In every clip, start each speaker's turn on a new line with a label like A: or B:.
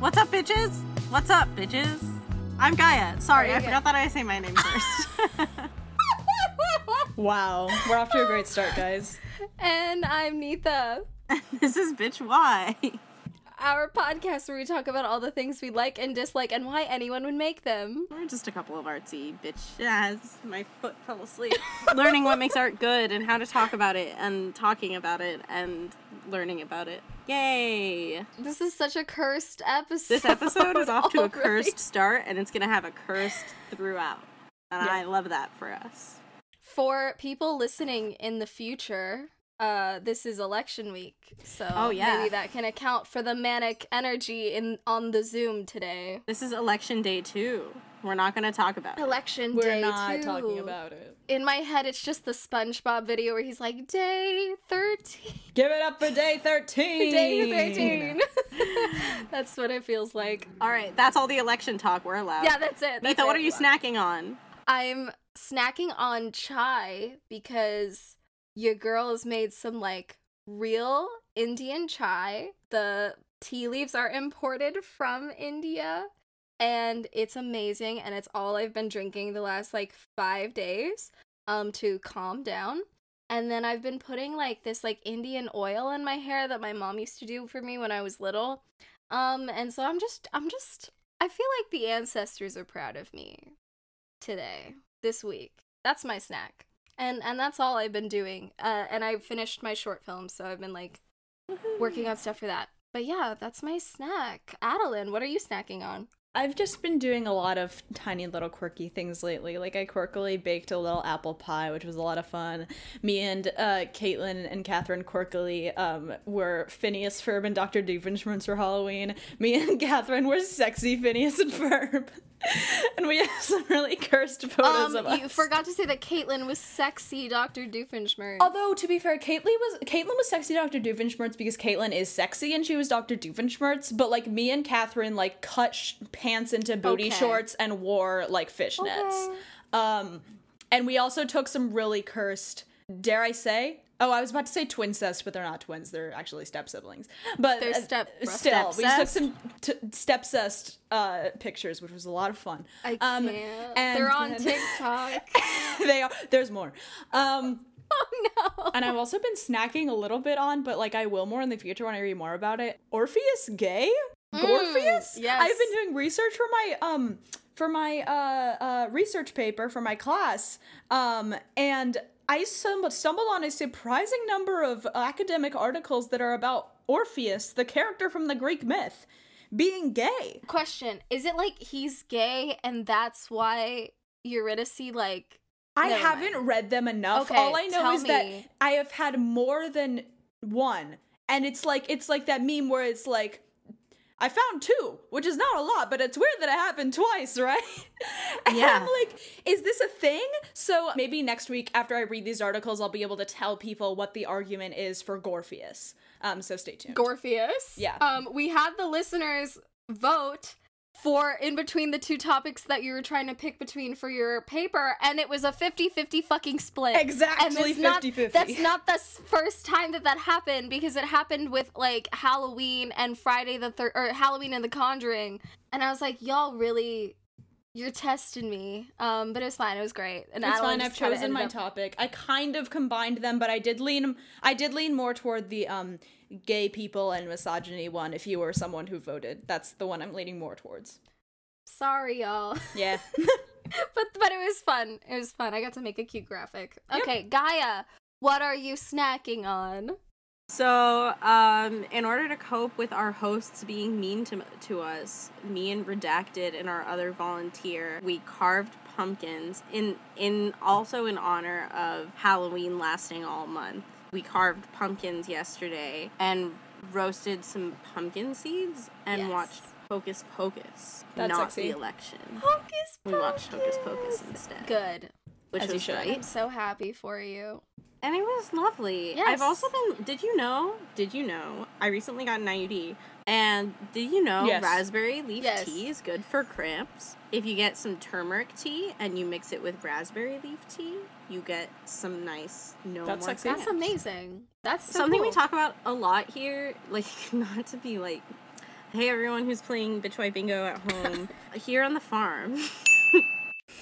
A: What's up, bitches? What's up, bitches? I'm Gaia. Sorry, I
B: you
A: forgot that I say my name first.
C: Wow, we're off to a great start, guys.
B: and I'm Nita.
A: this is Bitch Why.
B: Our podcast where we talk about all the things we like and dislike and why anyone would make them.
A: We're just a couple of artsy bitches. My foot fell asleep. learning what makes art good and how to talk about it and talking about it and learning about it. Yay!
B: This is such a cursed episode.
A: This episode is off to a cursed start and it's gonna have a cursed throughout. And
C: Yeah.
A: I love that for us.
B: For people listening in the future, uh, this is election week, so
A: Oh, yeah.
B: maybe that can account for the manic energy in on the Zoom today.
A: This is election day too. We're not gonna talk about it.
B: Election
C: We're
B: day
C: not
B: too.
C: talking about it.
B: In my head, it's just the SpongeBob video where he's like, "Day thirteen,
C: Give it up for day 13!
B: day thirteen. That's what it feels like.
A: Alright, that's all the election talk we're allowed.
B: Yeah, that's it. That's
A: Nita, what are you snacking on?
B: I'm snacking on chai because your girl has made some like real Indian chai. The tea leaves are imported from India and it's amazing and it's all I've been drinking the last like 5 days um to calm down. And then I've been putting like this like Indian oil in my hair that my mom used to do for me when I was little. Um and so I'm just I'm just I feel like the ancestors are proud of me today this week. That's my snack. And and that's all i've been doing uh and i finished my short film so i've been like working on stuff for that. But yeah that's my snack. Adeline what are you snacking on
C: I've just been doing a lot of tiny little quirky things lately. Like I quirkily baked a little apple pie, which was a lot of fun. Me and uh, Caitlin and Catherine quirkily um, were Phineas Ferb and Dr. Doofenshmirtz for Halloween. Me and Catherine were sexy Phineas and Ferb. and we have some really cursed photos
B: um
C: of
B: you forgot to say that caitlin was sexy dr doofenshmirtz
C: Although to be fair, Caitlin was Caitlin was sexy Dr. Doofenshmirtz because Caitlin is sexy and she was Dr. Doofenshmirtz. But like me and Catherine like cut sh- pants into booty
B: Okay.
C: shorts and wore like fishnets.
B: Okay.
C: Um, and we also took some really cursed. Dare I say? Oh, I was about to say twincest, but they're not twins. They're actually step siblings. But
B: They're
C: uh,
B: step-
C: still, we took some t- stepcest uh, pictures, which was a lot of fun.
B: i
C: Um,
B: can't
C: and
B: they're on tiktok
C: they are. There's more. Um,
B: oh no
C: and I've also been snacking a little bit on, but like I will more in the future when I read more about it. Orpheus gay? Gorpheus?
B: Mm, yes.
C: I've been doing research for my um for my uh uh research paper for my class. Um and I stum- stumbled on a surprising number of academic articles that are about Orpheus, the character from the Greek myth, being gay.
B: question is it like he's gay and that's why eurydice like
C: I
B: Never
C: haven't
B: mind.
C: read them enough.
B: Okay,
C: All I know is that. I have had more than one. And it's like it's like that meme where it's like I found two, which is not a lot, but it's weird that it happened twice, right?
A: Yeah.
C: I'm like, is this a thing? So maybe next week after I read these articles, I'll be able to tell people what the argument is for Gorpheus. Um, so stay tuned.
B: Gorpheus.
C: Yeah.
B: Um, we had the listeners vote for in between the two topics that you were trying to pick between for your paper, and it was a 50-50 fucking split.
C: Exactly
B: And it's not-
C: 50-50.
B: That's not the first time that that happened because it happened with like Halloween and Friday the third or Halloween and The Conjuring, and I was like, y'all really. You're testing me, um, but it was fine. It was great. And
C: It's
B: Adeline
C: fine. I've chosen my
B: up-
C: topic. I kind of combined them, but I did lean. I did lean more toward the um gay people and misogyny one. If you were someone who voted, that's the one I'm leaning more towards.
B: Sorry, y'all.
C: Yeah.
B: but but it was fun. It was fun. I got to make a cute graphic. Okay, Gaia, what are you snacking on?
A: So, um, in order to cope with our hosts being mean to, to us, me and Redacted and our other volunteer, we carved pumpkins in in also in honor of Halloween lasting all month. We carved pumpkins yesterday and roasted some pumpkin seeds and
B: Yes.
A: watched Hocus Pocus,
C: That's
A: not
C: sexy.
A: the election.
B: Hocus Pocus.
A: We watched Hocus Pocus instead,
B: Good.
A: which
C: As you
A: was
C: should.
A: great.
B: I'm so happy for you.
A: And it was lovely.
B: Yes.
A: I've also been. Did you know? Did you know? I recently got an IUD. And did you know
C: Yes.
A: raspberry leaf
B: Yes.
A: tea is good for cramps? If you get some turmeric tea and you mix it with raspberry leaf tea, you get some nice no
C: That's
A: more
C: sexy.
B: That's amazing. That's so
A: Something we talk about a lot here, like not to be like Hey everyone who's playing Bitch Why Bingo at home. Here on the farm.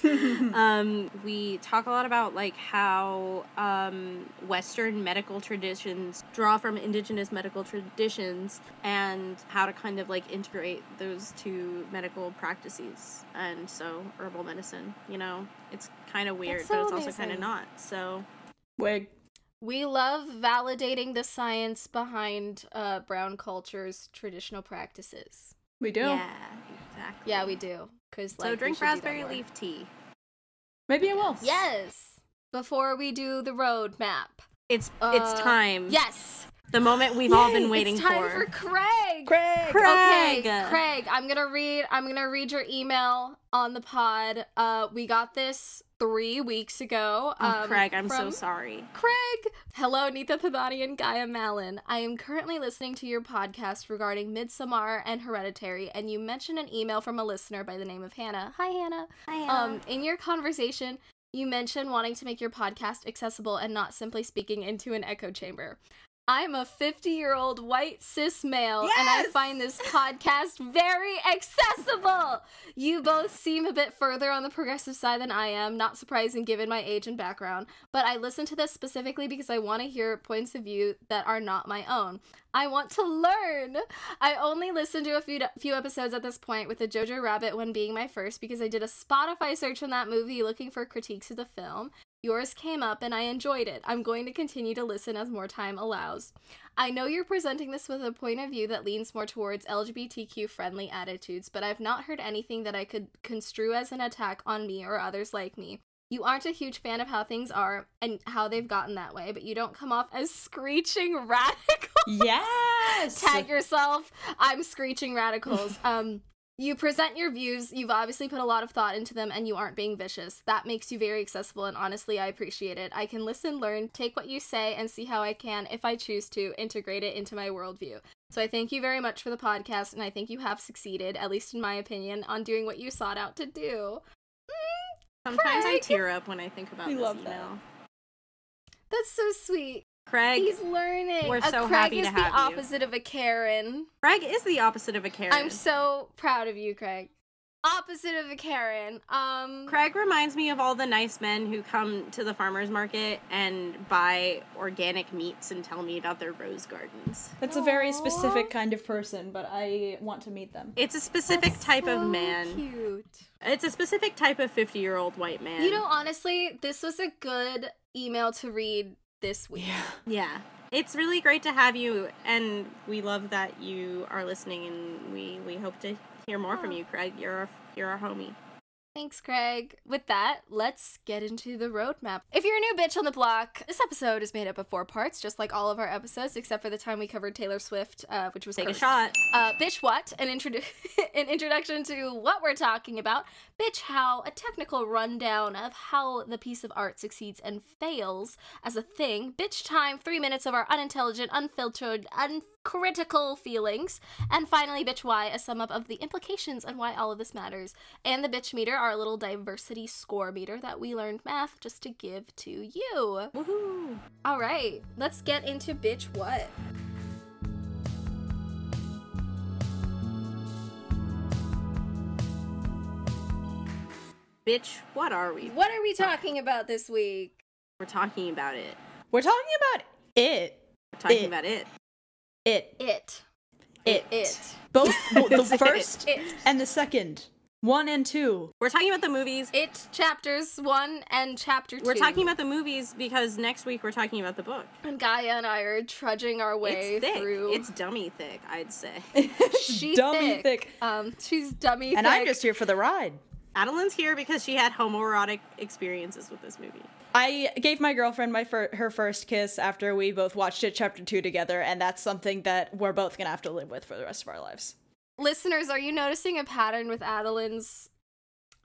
A: um, we talk a lot about like how um, Western medical traditions draw from indigenous medical traditions and how to kind of like integrate those two medical practices. And so herbal medicine, you know, it's kind of weird,
B: so
A: but it's also kind of not. So
C: Wig.
B: We love validating the science behind uh, brown culture's traditional practices.
C: We do.
A: yeah, exactly.
B: Yeah, we do. Cause like,
A: So drink
B: should do that
A: raspberry leaf tea.
C: Maybe I will.
B: Yes. Before we do the road map.
A: It's
B: Uh,
A: it's time.
B: Yes.
A: The moment we've all been
C: Yay,
A: waiting
B: it's time
A: for.
B: for Craig.
C: Craig.
A: Craig.
B: Okay, Craig, I'm gonna read. I'm gonna read your email on the pod. Uh, we got this three weeks ago.
A: Oh,
B: um,
A: Craig, I'm so sorry.
B: Craig. Hello, Nita Thadani and Gaia Malin. I am currently listening to your podcast regarding Midsommar and Hereditary, and you mentioned an email from a listener by the name of Hannah. Hi, Hannah. Um, in your conversation, you mentioned wanting to make your podcast accessible and not simply speaking into an echo chamber. I'm a 50 year old white cis male, and I find this podcast very accessible. You both seem a bit further on the progressive side than I am, not surprising given my age and background, but I listen to this specifically because I want to hear points of view that are not my own. I want to learn. I only listened to a few few episodes at this point, with the Jojo Rabbit one being my first because I did a Spotify search on that movie looking for critiques of the film. Yours came up and I enjoyed it. I'm going to continue to listen as more time allows. I know you're presenting this with a point of view that leans more towards LGBTQ friendly attitudes, but I've not heard anything that I could construe as an attack on me or others like me. You aren't a huge fan of how things are and how they've gotten that way, but you don't come off as screeching radical.
C: Yes.
B: Tag yourself. I'm screeching radicals. Um, you present your views. You've obviously put a lot of thought into them, and you aren't being vicious. That makes you very accessible, and honestly, I appreciate it. I can listen, learn, take what you say, and see how I can, if I choose to, integrate it into my worldview. So I thank you very much for the podcast, and I think you have succeeded, at least in my opinion, on doing what you sought out to do.
A: Mm, sometimes I tear up when I think about
C: We
A: this
C: love
A: email.
C: that.
B: That's so sweet.
A: Craig,
B: He's learning.
A: we're
B: A
A: so
B: Craig
A: happy
B: is
A: to
B: the
A: have you.
B: Craig is the opposite of a Karen.
A: Craig is the opposite of a Karen.
B: I'm so proud of you, Craig. Opposite of a Karen. Um
A: Craig reminds me of all the nice men who come to the farmers market and buy organic meats and tell me about their rose gardens.
C: That's a very
B: Aw.
C: specific kind of person, but I want to meet them.
A: It's a specific
B: that's
A: type of man.
B: Cute.
A: It's a specific type of 50 year old white man.
B: You know, honestly, this was a good email to read this week.
A: Yeah. It's really great to have you, and we love that you are listening, and we, we hope to hear more from
B: oh.
A: you, Craig. You're our, you're our homie.
B: Thanks, Craig. With that, let's get into the roadmap. If you're a new bitch on the block, this episode is made up of four parts, just like all of our episodes, except for the time we covered Taylor Swift, uh, which was
A: Take
B: cursed.
A: a shot.
B: Uh, bitch what? An, introdu- an introduction to what we're talking about. Bitch how? A technical rundown of how the piece of art succeeds and fails as a thing. Bitch time, three minutes of our unintelligent, unfiltered, uncritical feelings. And finally, bitch why? A sum up of the implications and why all of this matters. And the bitch meter, our little diversity score meter that we learned math just to give to you.
A: Woohoo.
B: All right, let's get into bitch what.
A: Bitch, what are we?
B: What are we talking about this week?
A: We're talking about it.
C: We're talking about it.
A: We're talking
C: It.
A: about it.
C: It.
B: It.
C: It.
B: It.
C: Both
A: It's
C: the first
B: It.
C: and the second. One and two.
A: We're talking about the movies.
B: It chapters one and chapter 2
A: We're talking about the movies because next week we're talking about the book.
B: And Gaia and I are trudging our way
A: it's thick.
B: through.
A: It's dummy thick, I'd say.
B: She
C: dummy
B: thick.
C: thick.
B: um, she's dummy.
C: And
B: thick.
C: I'm just here for the ride.
A: Adeline's here because she had homoerotic experiences with this movie.
C: I gave my girlfriend my fir- her first kiss after we both watched it chapter 2 together and that's something that we're both going to have to live with for the rest of our lives.
B: listeners. Are you noticing a pattern with Adeline's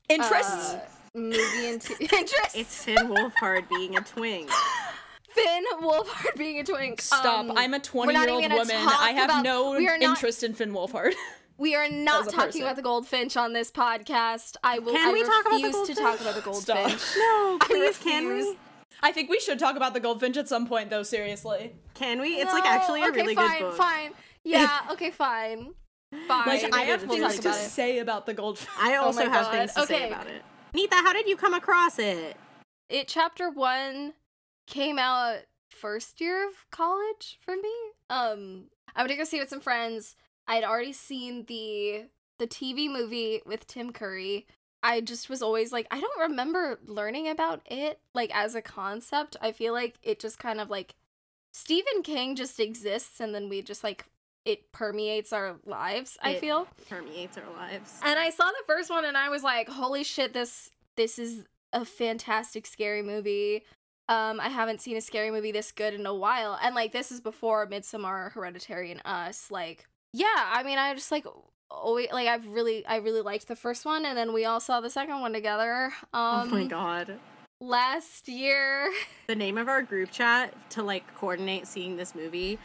C: Interests.
B: uh, movie into interests?
A: It's Finn Wolfhard being a twing.
B: Finn Wolfhard being a twink.
C: Stop.
B: Um,
C: I'm a 20 year old woman. I have
B: about-
C: no
B: not-
C: interest in Finn Wolfhard.
B: We are not talking
C: person.
B: about the goldfinch on this podcast. I will.
A: Can
B: I
A: we talk about the
B: refuse to talk about the
C: Stop.
B: goldfinch.
A: No, please, can we?
C: I think we should talk about the goldfinch at some point, though, seriously.
A: Can we? It's like actually a
B: okay,
A: really
B: fine,
A: good book.
B: Fine. Yeah. Okay. Fine. Fine.
C: Like I have
B: we'll
C: things to
B: about it.
C: say about the goldfinch.
A: I also
B: Oh my
A: have
B: God.
A: things to say about it. Nita, how did you come across it?
B: It chapter one came out first year of college for me. Um, I went to go see it with some friends. I had already seen the the TV movie with Tim Curry. I just was always like, I don't remember learning about it like as a concept. I feel like it just kind of like Stephen King just exists, and then we just like it permeates our lives. I feel.
A: Permeates our lives.
B: And I saw the first one and I was like, holy shit, this this is a fantastic scary movie. Um, I haven't seen a scary movie this good in a while. And like this is before Midsommar, Hereditary, and Us. Like, yeah, I mean I just like always like I've really I really liked the first one and then we all saw the second one together. Um
A: oh my god.
B: last year.
A: The name of our group chat to like coordinate seeing this movie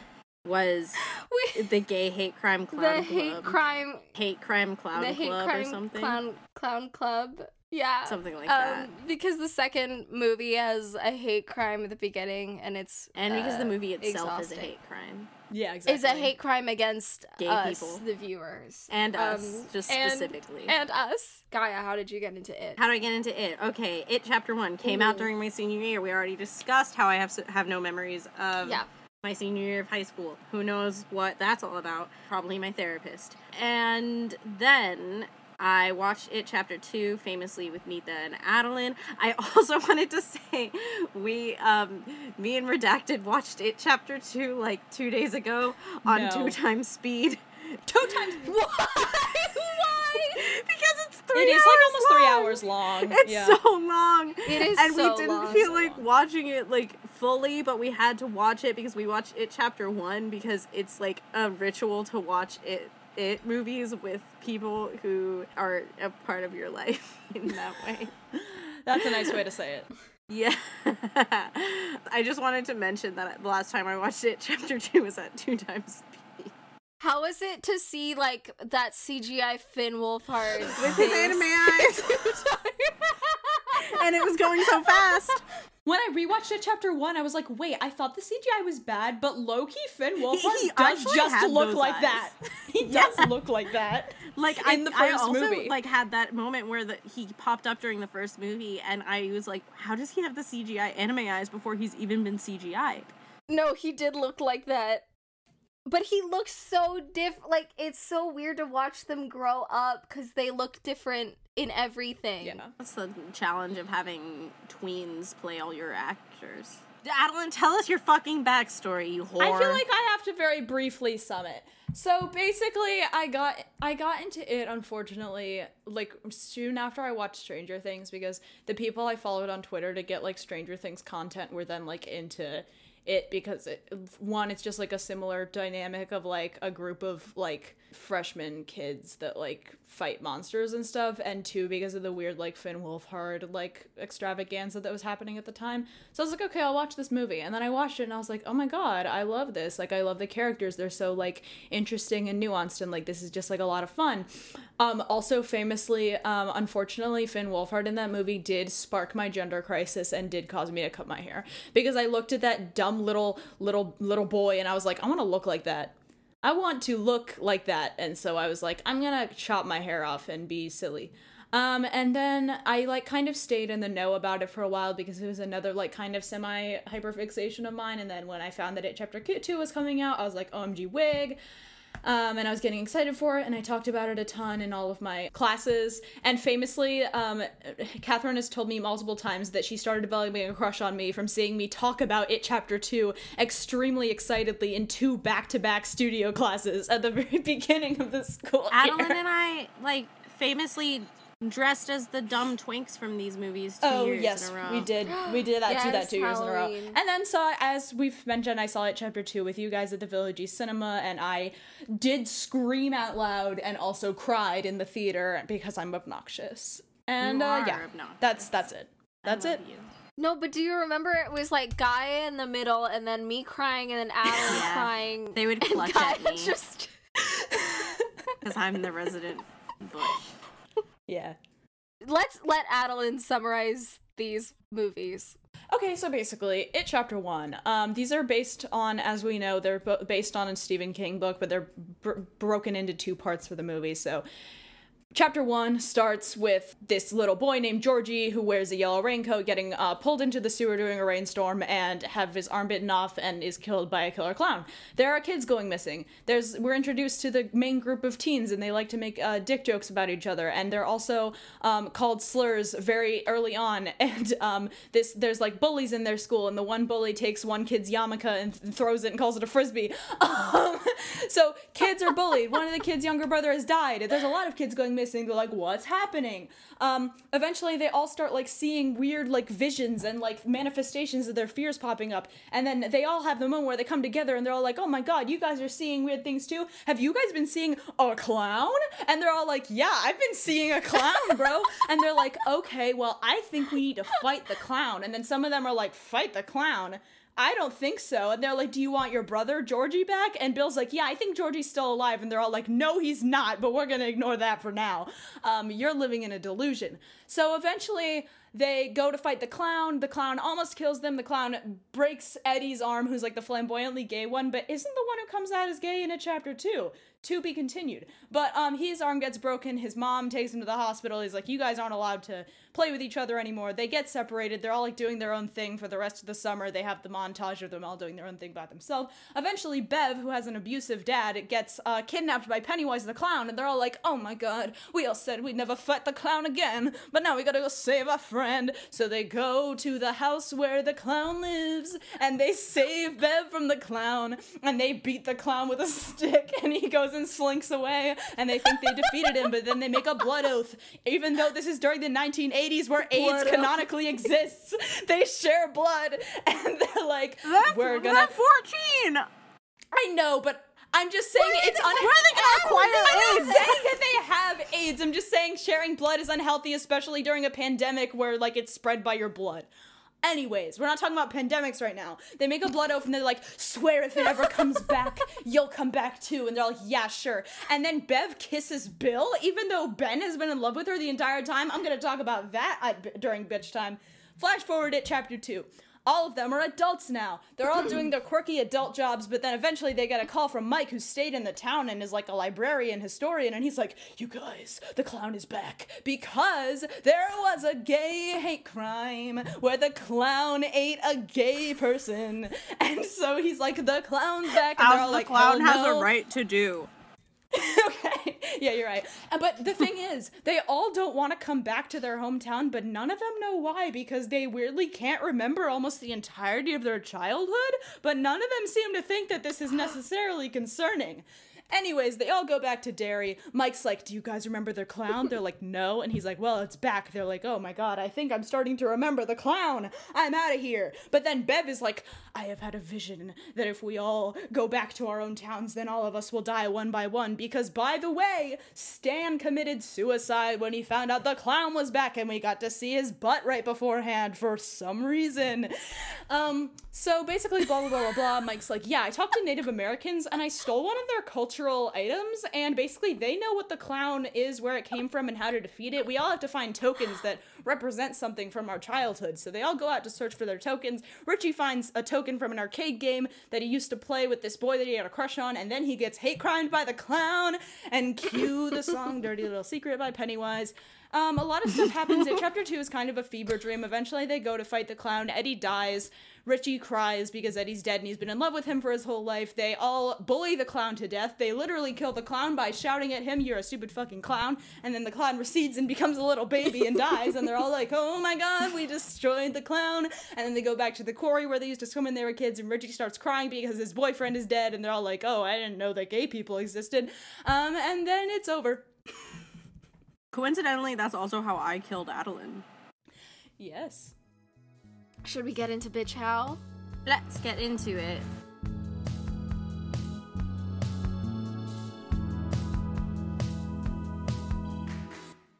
A: was
B: We
A: the Gay Hate Crime Clown
B: the
A: Club.
B: hate crime
A: Hate Crime Clown
B: the hate
A: Club or
B: crime
A: something.
B: clown clown club. Yeah.
A: Something like
B: um,
A: that.
B: because the second movie has a hate crime at the beginning, and it's
A: And because the
B: uh,
A: movie itself is a hate crime.
C: Yeah, exactly.
B: Is a hate crime against
A: Gay
B: us,
A: people.
B: the viewers,
A: And
B: Um,
A: us, just
B: and-
A: specifically.
B: and us. Gaia, how did you get into it?
A: How do I get into it? Okay, it chapter one came out during my senior year. We already discussed how I have have no memories of
B: yeah,
A: my senior year of high school. Who knows what that's all about? Probably my therapist. And then I watched it chapter two, famously with Nita and Adeline. I also wanted to say we, um, me and Redacted watched it chapter two like two days ago on
C: No.
A: two times speed
C: two times.
B: why? Why?
A: because it's three.
C: It is
A: hours
C: like almost three
A: long.
C: hours long.
A: It's
C: yeah.
A: so long.
B: It is so long.
A: and
B: so
A: we didn't
B: long.
A: feel
C: So
A: like
C: long.
A: watching it like fully, but we had to watch it because we watched it chapter one because it's like a ritual to watch it it movies with people who are a part of your life in that way.
C: That's a nice way to say it.
A: Yeah. I just wanted to mention that the last time I watched it, chapter two was at two times speed.
B: How is it to see like that CGI Finn Wolfhard
A: With his anime eyes. and it was going so fast.
C: When I rewatched it, chapter one, I was like, "Wait, I thought the CGI was bad, but Loki Finn Wolfhard
A: he
C: does just look like
A: eyes.
C: that. He
A: Yeah.
C: does look like that."
A: like
C: in
A: I,
C: the
A: I
C: first
A: also
C: movie.
A: like had that moment where the, he popped up during the first movie and i was like how does he have the cgi anime eyes before he's even been cgi'd
B: No, he did look like that. But he looks so diff like it's so weird to watch them grow up cuz they look different in everything.
C: Yeah.
A: that's the challenge of having tweens play all your actors adeline tell us your fucking backstory you whore
C: I feel like I have to very briefly sum it. So basically, I got I got into it unfortunately like soon after I watched Stranger Things because the people I followed on Twitter to get like Stranger Things content were then like into it because it, one it's just like a similar dynamic of like a group of like freshman kids that like fight monsters and stuff. And two because of the weird like Finn Wolfhard like extravaganza that was happening at the time. So I was like okay I'll watch this movie. And then I watched it and I was like oh my god I love this. Like I love the characters. They're so like interesting and nuanced and like this is just like a lot of fun. Um also famously um unfortunately Finn Wolfhard in that movie did spark my gender crisis and did cause me to cut my hair. Because I looked at that dumb little little little boy and I was like I want to look like that I want to look like that. And so I was like, I'm gonna chop my hair off and be silly. Um, and then I like kind of stayed in the know about it for a while because it was another like kind of semi hyperfixation of mine. And then when I found that it chapter two was coming out, I was like, OMG wig. Um, and I was getting excited for it, and I talked about it a ton in all of my classes. And famously, um, Catherine has told me multiple times that she started developing a crush on me from seeing me talk about it chapter two extremely excitedly in two back-to-back studio classes at the very beginning of the school.
A: adeline
C: year.
A: and i like famously dressed as the dumb twinks from these movies two
C: Oh
A: years
C: yes,
A: in a row
C: we did. We did that too. That
B: Yes,
C: two years in a row. And then saw, as we've mentioned, I saw it chapter two with you guys at the Village East Cinema, and I did scream out loud and also cried in the theater because I'm obnoxious. And
A: You
C: uh,
A: are
C: yeah,
A: obnoxious.
C: that's that's it.
A: I
C: That's
A: love
C: it.
A: you.
B: No, but do you remember it was like Gaia in the middle and then me crying and then Alan
A: Yeah.
B: crying.
A: They would
B: and
A: clutch
B: Gaia
A: at me.
B: just
A: because i'm the resident bush
C: Yeah.
B: Let's let Adeline summarize these movies.
C: Okay, so basically, it chapter one. Um, these are based on, as we know, they're bo- based on a Stephen King book, but they're br- broken into two parts for the movie. So Chapter one starts with this little boy named Georgie who wears a yellow raincoat getting uh, pulled into the sewer during a rainstorm and have his arm bitten off and is killed by a killer clown. There are kids going missing. There's we're introduced to the main group of teens and they like to make uh, dick jokes about each other and they're also um, called slurs very early on and um, this there's like bullies in their school and the one bully takes one kid's yarmulke and th- throws it and calls it a frisbee. Um, so kids are bullied. One of the kids' younger brother has died. There's a lot of kids going missing. They're like, what's happening? Um, eventually, they all start like seeing weird like visions and like manifestations of their fears popping up, and then they all have the moment where they come together and they're all like, oh my god, you guys are seeing weird things too. Have you guys been seeing a clown? And they're all like, yeah, I've been seeing a clown, bro. and they're like, okay, well, I think we need to fight the clown. And then some of them are like, fight the clown. I don't think so. And they're like, Do you want your brother, Georgie, back? And Bill's like, Yeah, I think Georgie's still alive. And they're all like, No, he's not, but we're going to ignore that for now. Um, you're living in a delusion. So eventually, they go to fight the clown. The clown almost kills them. The clown breaks Eddie's arm, who's like the flamboyantly gay one, but isn't the one who comes out as gay in a chapter two. To be continued. But um, his arm gets broken. His mom takes him to the hospital. He's like, "You guys aren't allowed to play with each other anymore." They get separated. They're all like doing their own thing for the rest of the summer. They have the montage of them all doing their own thing by themselves. Eventually, Bev, who has an abusive dad, gets uh, kidnapped by Pennywise the clown, and they're all like, "Oh my god, we all said we'd never fight the clown again, but now we gotta go save our friend." So they go to the house where the clown lives, and they save Bev from the clown, and they beat the clown with a stick, and he goes and slinks away, and they think they defeated him, but then they make a blood oath. Even though this is during the 1980s where AIDS
A: Blood oath.
C: canonically exists, they share blood, and they're like,
A: That's,
C: "We're gonna."
A: that's 14!
C: I know, but. I'm just saying it's
A: they-
C: un-
A: where are they gonna acquire
C: I'm not saying that they have AIDS. I'm just saying sharing blood is unhealthy, especially during a pandemic where like it's spread by your blood. Anyways, we're not talking about pandemics right now. They make a blood oath and they're like, swear if it ever comes back, you'll come back too. And they're like, yeah, sure. And then Bev kisses Bill, even though Ben has been in love with her the entire time. I'm gonna talk about that uh, at, during bitch time. Flash forward at chapter two. All of them are adults now. They're all doing their quirky adult jobs, but then eventually they get a call from Mike, who stayed in the town and is like a librarian historian, and he's like, You guys, the clown is back because there was a gay hate crime where the clown ate a gay person. And so he's like, The clown's back. And they're
A: As
C: all
A: the
C: like,
A: clown
C: "Hell
A: has
C: no."
A: a right to do.
C: okay. Yeah, you're right. Uh, But the thing is, they all don't want to come back to their hometown, but none of them know why because they weirdly can't remember almost the entirety of their childhood, but none of them seem to think that this is necessarily concerning. Anyways, they all go back to Derry. Mike's like, Do you guys remember the clown? They're like, No. And he's like, Well, it's back. They're like, Oh my god, I think I'm starting to remember the clown. I'm out of here. But then Bev is like, I have had a vision that if we all go back to our own towns, then all of us will die one by one. Because, by the way, Stan committed suicide when he found out the clown was back and we got to see his butt right beforehand for some reason. Um, so basically, blah, blah, blah, blah, blah. Mike's like, Yeah, I talked to Native Americans and I stole one of their cultural items, and basically, they know what the clown is, where it came from, and how to defeat it. We all have to find tokens that represent something from our childhood. So they all go out to search for their tokens. Richie finds a token from an arcade game that he used to play with this boy that he had a crush on, and then he gets hate crimed by the clown, and cue the song Dirty Little Secret by Pennywise. Um, a lot of stuff happens. in chapter two is kind of a fever dream. Eventually, they go to fight the clown. Eddie dies. Richie cries because Eddie's dead and he's been in love with him for his whole life. They all bully the clown to death. They literally kill the clown by shouting at him, You're a stupid fucking clown. And then the clown recedes and becomes a little baby and dies. And they're all like, Oh my god, we destroyed the clown. And then they go back to the quarry where they used to swim when they were kids. And Richie starts crying because his boyfriend is dead. And they're all like, Oh, I didn't know that gay people existed. Um, and then it's over.
A: Coincidentally, that's also how I killed Adeline.
C: Yes.
B: Should we get into bitch how?
A: Let's get into it.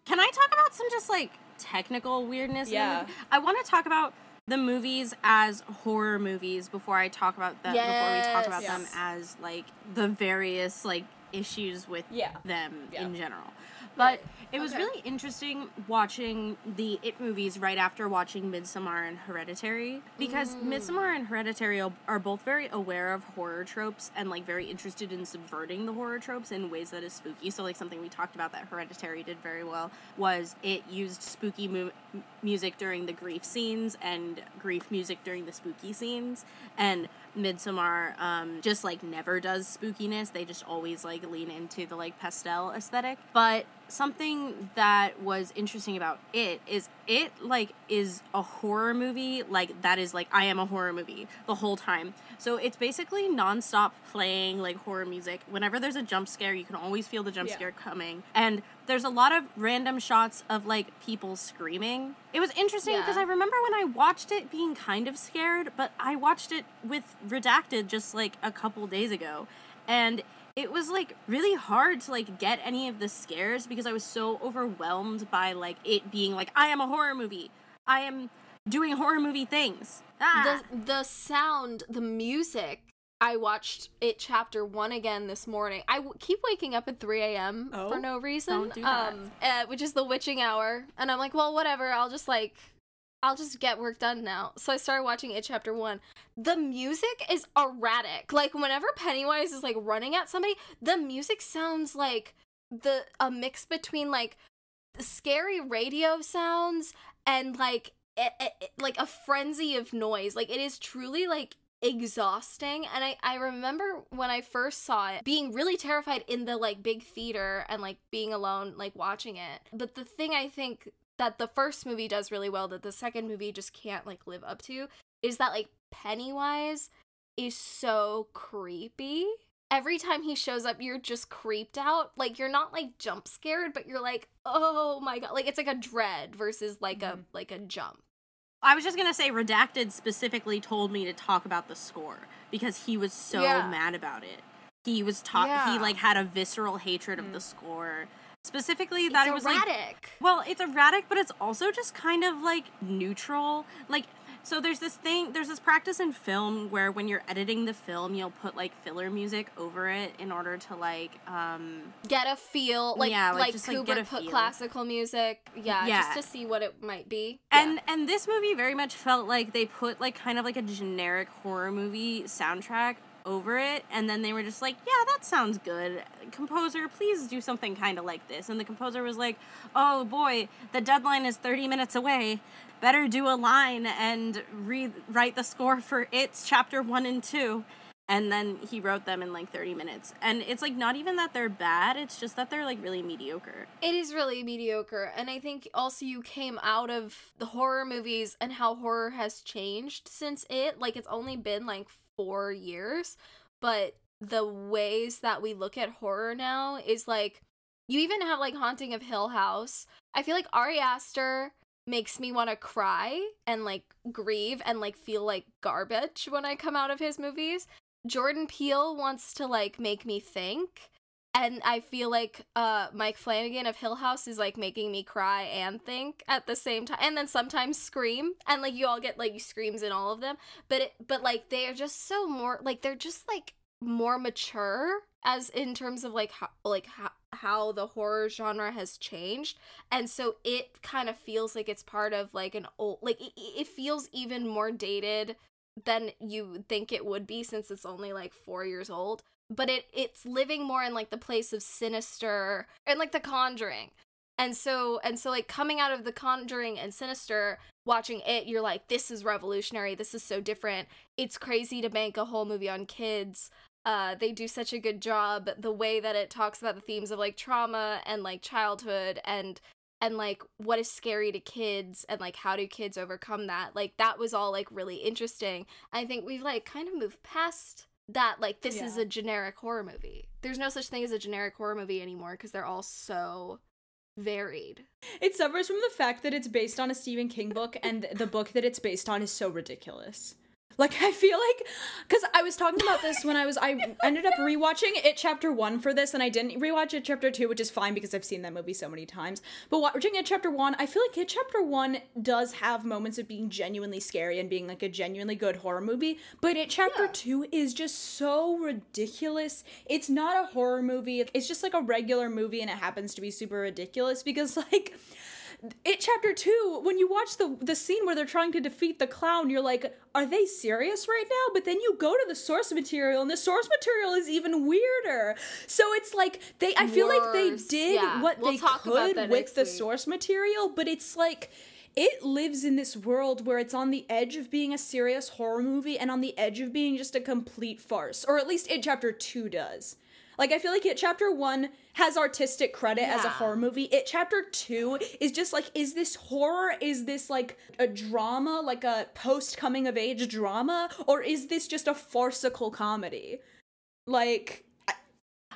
A: Can I talk about some just like technical weirdness?
C: Yeah.
A: I want to talk about the movies as horror movies before I talk about them. Before we talk about them as like the various like issues with
C: Yeah.
A: them
C: Yeah.
A: in general. But it was
B: Okay.
A: really interesting watching the It movies right after watching Midsommar and Hereditary because
B: Mm.
A: Midsommar and Hereditary are- both very aware of horror tropes and like very interested in subverting the horror tropes in ways that is spooky. So like something we talked about that Hereditary did very well was it used spooky mu- music during the grief scenes and grief music during the spooky scenes and Midsommar um, just like never does spookiness. They just always like lean into the like pastel aesthetic. But something that was interesting about it is it like is a horror movie like that is like I am a horror movie the whole time. So it's basically nonstop playing like horror music. Whenever there's a jump scare, you can always feel the jump
C: Yeah.
A: scare coming. And there's a lot of random shots of like people screaming. It was interesting because
B: Yeah.
A: I remember when I watched it being kind of scared, but I watched it with Redacted just like a couple days ago. And it was like really hard to like get any of the scares because I was so overwhelmed by like it being like I am a horror movie. I am doing horror movie things. Ah.
B: the the sound, the music. I watched it chapter one again this morning. I w- keep waking up at 3 a.m.
C: Oh?
B: for no reason.
A: Don't do that.
B: Um, uh, which is the witching hour. And I'm like, well, whatever. I'll just like, I'll just get work done now. So I started watching it chapter one. The music is erratic. Like whenever Pennywise is like running at somebody, the music sounds like the a mix between like scary radio sounds and like it, it, like a frenzy of noise like it is truly like exhausting and I, I remember when i first saw it being really terrified in the like big theater and like being alone like watching it but the thing i think that the first movie does really well that the second movie just can't like live up to is that like pennywise is so creepy every time he shows up you're just creeped out like you're not like jump scared but you're like oh my god like it's like a dread versus like a
C: Mhm.
B: like a jump
A: I was just gonna say, Redacted specifically told me to talk about the score because he was so
B: Yeah.
A: mad about it. He was taught
B: Yeah.
A: he like had a visceral hatred of
C: Mm.
A: the score. Specifically, that
B: it's
A: it was like
B: erratic
A: well, it's erratic, but it's also just kind of like neutral. Like, so there's this thing, there's this practice in film where when you're editing the film, you'll put like filler music over it in order to like, um,
B: get a feel like
A: Yeah, like,
B: like,
A: just, like,
B: Kubrick
A: get a
B: put
A: feel.
B: classical music yeah,
A: Yeah.
B: just to see what it might be
A: and and this movie very much felt like they put like kind of like a generic horror movie soundtrack over it and then they were just like yeah that sounds good. Composer please do something kind of like this. And the composer was like oh boy the deadline is 30 minutes away. Better do a line and rewrite the score for its chapter 1 and 2 and then he wrote them in like 30 minutes. And it's like not even that they're bad it's just that they're like really mediocre.
B: It is really mediocre. And I think also you came out of the horror movies and how horror has changed since it. Like, it's only been like four years. But the ways that we look at horror now is like, you even have like Haunting of Hill House. I feel like Ari Aster makes me want to cry and like grieve and like feel like garbage when I come out of his movies. Jordan Peele wants to like make me think and I feel like uh Mike Flanagan of Hill House is like making me cry and think at the same time and then sometimes scream and like you all get like screams in all of them but it but like they are just so more like they're just like more mature as in terms of like how like how how the horror genre has changed and so it kind of feels like it's part of like an old like it, it feels even more dated than you think it would be since it's only like four years old but it it's living more in like the place of sinister and like the conjuring. And so and so like coming out of the conjuring and sinister watching it you're like this is revolutionary. This is so different. It's crazy to bank a whole movie on kids. Uh they do such a good job the way that it talks about the themes of like trauma and like childhood and and like what is scary to kids and like how do kids overcome that like that was all like really interesting. I think we've like kind of moved past that like this is a generic horror movie. There's no such thing as a generic horror movie anymore because they're all so varied.
C: It suffers from the fact that it's based on a Stephen King book, and the book that it's based on is so ridiculous. Like I feel like cuz I was talking about this when I was I ended up rewatching it chapter 1 for this and I didn't rewatch it chapter 2 which is fine because I've seen that movie so many times. But watching it chapter 1, I feel like it chapter 1 does have moments of being genuinely scary and being like a genuinely good horror movie, but it chapter
B: Yeah.
C: 2 is just so ridiculous. It's not a horror movie. It's just like a regular movie and it happens to be super ridiculous because like it chapter two when you watch the the scene where they're trying to defeat the clown you're like are they serious right now? But then you go to the source material and the source material is even weirder. So it's like they i feel like they did
B: Yeah,
C: what
B: we'll
C: they could with the
B: week.
C: source material but it's like it lives in this world where it's on the edge of being a serious horror movie and on the edge of being just a complete farce or at least it chapter 2 does. Like I feel like it chapter 1 has artistic credit as a horror movie. It chapter 2 is just like is this horror? Is this like a drama, like a post coming of age drama or is this just a farcical comedy? Like I-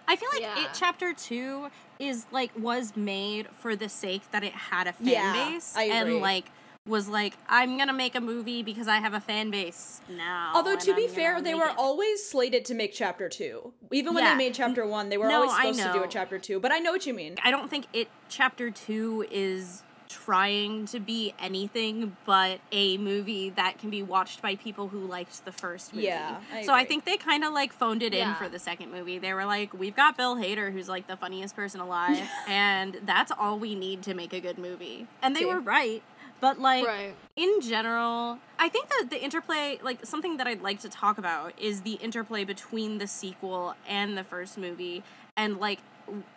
A: I feel like
B: Yeah.
A: it chapter two is like was made for the sake that it had a fan
C: Yeah,
A: base
C: I agree.
A: and like was like I'm gonna make a movie because I have a fan base now.
C: Although to be
A: I'm
C: fair, they were
A: it."
C: always slated to make chapter 2. Even when
A: Yeah.
C: they made chapter 1, they were
A: No,
C: always
A: I
C: supposed to do a chapter 2. But I know what you mean.
A: I don't think it chapter two is trying to be anything but a movie that can be watched by people who liked the first movie.
C: Yeah, I
A: so I think they kind of like phoned it in for the second movie. They were like, "We've got Bill Hader, who's like the funniest person alive, and that's all we need to make a good movie." And they
C: See.
A: were right. But like
B: Right.
A: in general, I think that the interplay, like something that I'd like to talk about, is the interplay between the sequel and the first movie, and like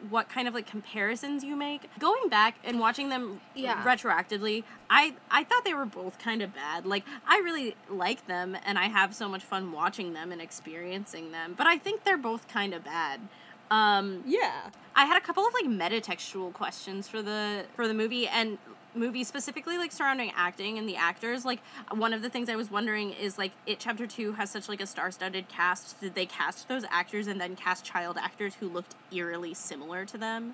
A: what kind of like comparisons you make. Going back and watching them
B: Yeah.
A: retroactively, I I thought they were both kind of bad. Like I really like them, and I have so much fun watching them and experiencing them. But I think they're both kind of bad. Um,
C: Yeah.
A: I had a couple of like metatextual questions for the for the movie and movie specifically like surrounding acting and the actors like one of the things i was wondering is like it chapter 2 has such like a star-studded cast. Did they cast those actors and then cast child actors who looked eerily similar to them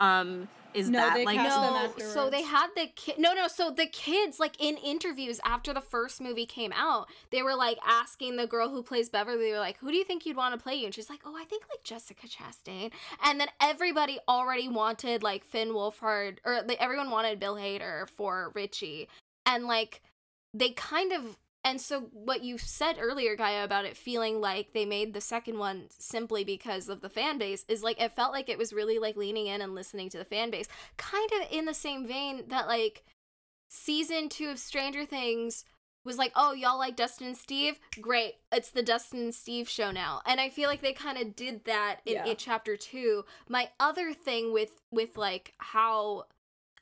A: um is
C: No,
A: that like
C: cast them
B: No, so they had the kid. No, no. So the kids, like in interviews after the first movie came out, they were like asking the girl who plays Beverly, they were like, "Who do you think you'd want to play you?" And she's like, "Oh, I think like Jessica Chastain." And then everybody already wanted like Finn Wolfhard, or like, everyone wanted Bill Hader for Richie, and like they kind of. And so, what you said earlier, Gaia, about it feeling like they made the second one simply because of the fan base is like it felt like it was really like leaning in and listening to the fan base kind of in the same vein that like season two of Stranger Things was like, oh, y'all like Dustin and Steve? Great. It's the Dustin and Steve show now. And I feel like they kind of did that in
C: Yeah.
B: it chapter two. My other thing with with like how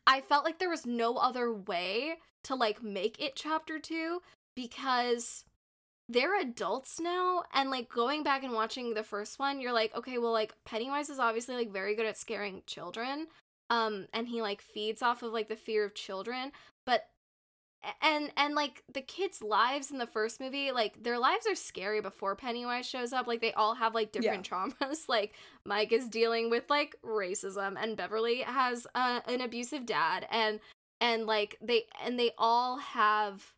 B: I felt like there was no other way to like make it chapter two because they're adults now and like going back and watching the first one you're like okay well like pennywise is obviously like very good at scaring children um and he like feeds off of like the fear of children but and and like the kids lives in the first movie like their lives are scary before pennywise shows up like they all have like different traumas like mike is dealing with like racism and beverly has uh, an abusive dad and and like they and they all have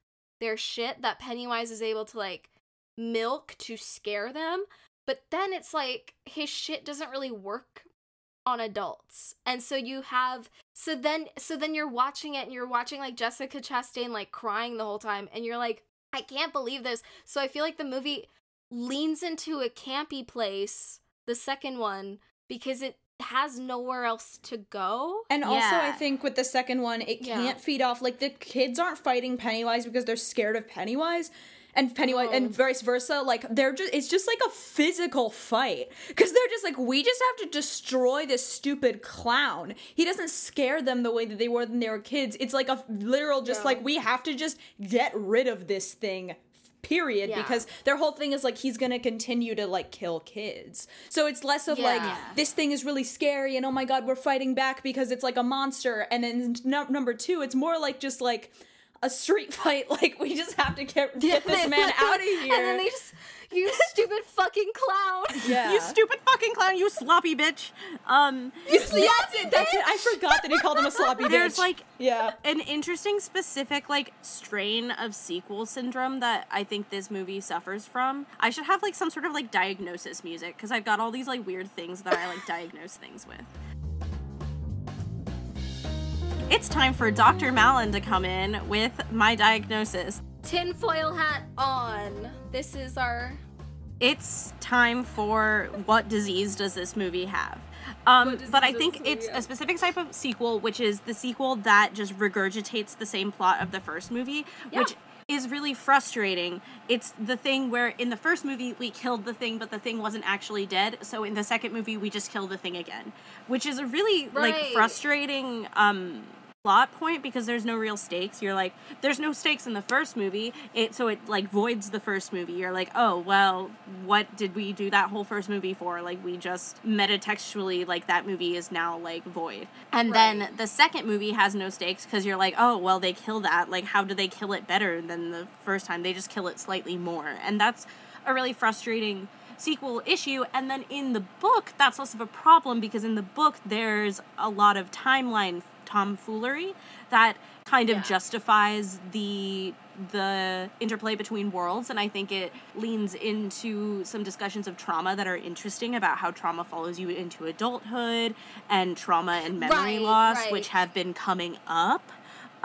B: their shit that pennywise is able to like milk to scare them but then it's like his shit doesn't really work on adults. And so you have so then so then you're watching it and you're watching like jessica chastain like crying the whole time and you're like i can't believe this. So i feel like the movie leans into a campy place the second one because it has nowhere else to go
C: And also, I think with the second one, it
B: Yeah.
C: can't feed off like the kids aren't fighting Pennywise because they're scared of Pennywise, and Pennywise
B: No.
C: and vice versa. Like they're just it's just like a physical fight because they're just like we just have to destroy this stupid clown. He doesn't scare them the way that they were when they were kids. It's like a literal just
B: Yeah.
C: like we have to just get rid of this thing period
B: Yeah.
C: because their whole thing is like he's gonna continue to like kill kids. So it's less of like this thing is really scary and oh my god we're fighting back because it's like a monster. And then no- number two it's more like just like a street fight. Like we just have to get, get this man out of here.
B: And then they just, you stupid fucking clown.
C: yeah.
A: You stupid fucking clown, you sloppy bitch. Um,
B: You
C: That's it. That's it. I forgot that he called him a sloppy bitch.
A: there's like
C: yeah.
A: an interesting specific like strain of sequel syndrome that I think this movie suffers from. I should have like some sort of like diagnosis music because I've got all these like weird things that I like diagnose things with. It's time for Dr. Malin to come in with my diagnosis.
B: Tinfoil hat on. This is our.
A: It's time for what disease does this movie have? Um, but I think it's a specific type of sequel, which is the sequel that just regurgitates the same plot of the first movie,
B: Yeah.
A: which is really frustrating. It's the thing where in the first movie we killed the thing, but the thing wasn't actually dead. So in the second movie we just kill the thing again, which is a really like frustrating um plot point because there's no real stakes. You're like, there's no stakes in the first movie, it so it like voids the first movie. You're like, oh well, what did we do that whole first movie for? Like we just metatextually like that movie is now like void. And then the second movie has no stakes because you're like, oh well, they kill that. Like how do they kill it better than the first time? They just kill it slightly more, and that's a really frustrating sequel issue and then in the book that's less of a problem because in the book there's a lot of timeline tomfoolery that kind of
B: Yeah.
A: justifies the the interplay between worlds and i think it leans into some discussions of trauma that are interesting about how trauma follows you into adulthood and trauma and memory
B: Right,
A: loss
B: right.
A: which have been coming up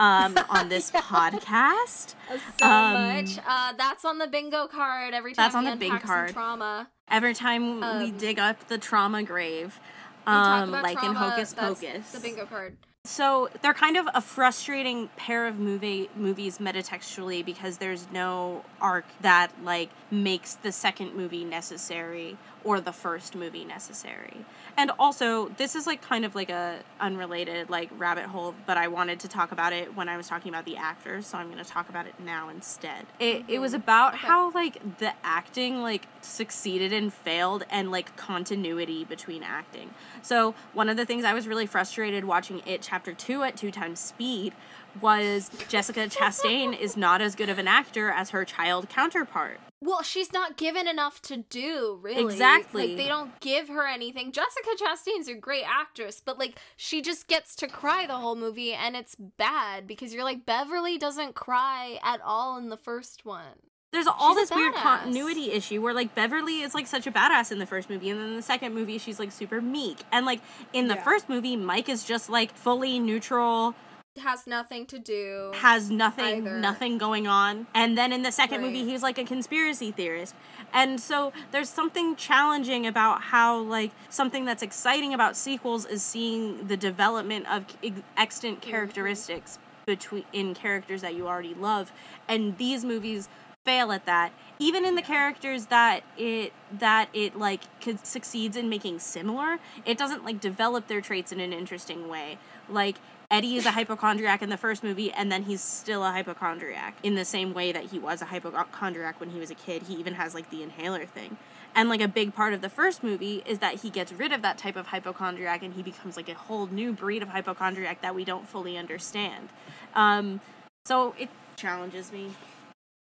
A: um, on this podcast
B: So
A: Um,
B: much. Uh, that's on the bingo card every time
A: That's on
B: we
A: the bing
B: unpack some
A: card.
B: trauma.
A: every time we
B: Um,
A: dig up the trauma grave um, like in
B: trauma,
A: hocus
B: that's
A: pocus
B: The bingo card.
A: So they're kind of a frustrating pair of movie movies metatextually because there's no arc that like makes the second movie necessary or the first movie necessary. And also, this is like kind of like a unrelated like rabbit hole, but I wanted to talk about it when I was talking about the actors, so I'm going to talk about it now instead. It it was mm-hmm. about
B: Okay.
A: how like the acting like succeeded and failed and like continuity between acting. So, one of the things I was really frustrated watching it chapter 2 at two times speed was Jessica Chastain is not as good of an actor as her child counterpart.
B: Well, she's not given enough to do, really.
A: Exactly.
B: Like they don't give her anything. Jessica Chastain's a great actress, but like she just gets to cry the whole movie and it's bad because you're like Beverly doesn't cry at all in the first one.
A: There's all
B: She's
A: this weird continuity issue where like Beverly is like such a badass in the first movie and then in the second movie she's like super meek. And like in the
C: Yeah.
A: first movie Mike is just like fully neutral,
B: Has nothing to do.
A: has nothing
B: Either.
A: nothing going on and then in the second movie he's like a conspiracy theorist and so there's something challenging about how like something that's exciting about sequels is seeing the development of ex- extant
B: Mm-hmm.
A: characteristics between in characters that you already love and these movies fail at that even in the characters that it that it like could succeeds in making similar it doesn't like develop their traits in an interesting way like Eddie is a hypochondriac in the first movie, and then he's still a hypochondriac in the same way that he was a hypochondriac when he was a kid. He even has like the inhaler thing. And like a big part of the first movie is that he gets rid of that type of hypochondriac and he becomes like a whole new breed of hypochondriac that we don't fully understand. Um, so it challenges me.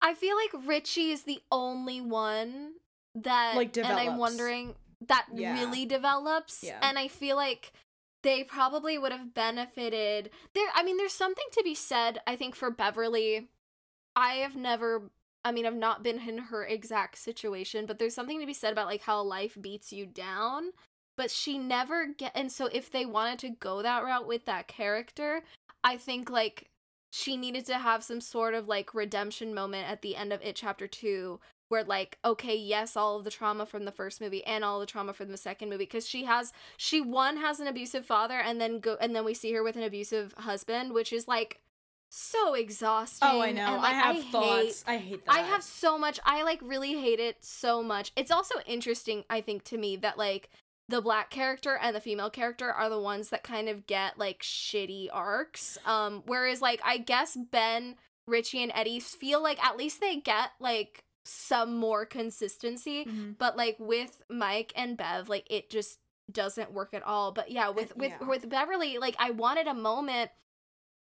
B: I feel like Richie is the only one that
C: Like,
B: and I'm wondering that
C: Yeah.
B: really develops.
C: Yeah.
B: And I feel like they probably would have benefited there I mean there's something to be said I think for Beverly. I have never I mean I've not been in her exact situation, but there's something to be said about like how life beats you down. But she never get and so if they wanted to go that route with that character, I think like she needed to have some sort of like redemption moment at the end of it chapter 2 where like okay yes all of the trauma from the first movie and all the trauma from the second movie because she has she one has an abusive father and then go and then we see her with an abusive husband which is like so exhausting
C: Oh, I know.
B: and, like,
C: I have
B: hate-
C: thoughts. I hate that.
B: I have so much. I like really hate it so much. It's also interesting, I think, to me that like the black character and the female character are the ones that kind of get like shitty arcs. Um, whereas like I guess Ben, Richie, and Eddie feel like at least they get like some more consistency.
C: Mhm.
B: But like with Mike and Bev, like it just doesn't work at all. But yeah, with with
C: yeah.
B: with Beverly, like I wanted a moment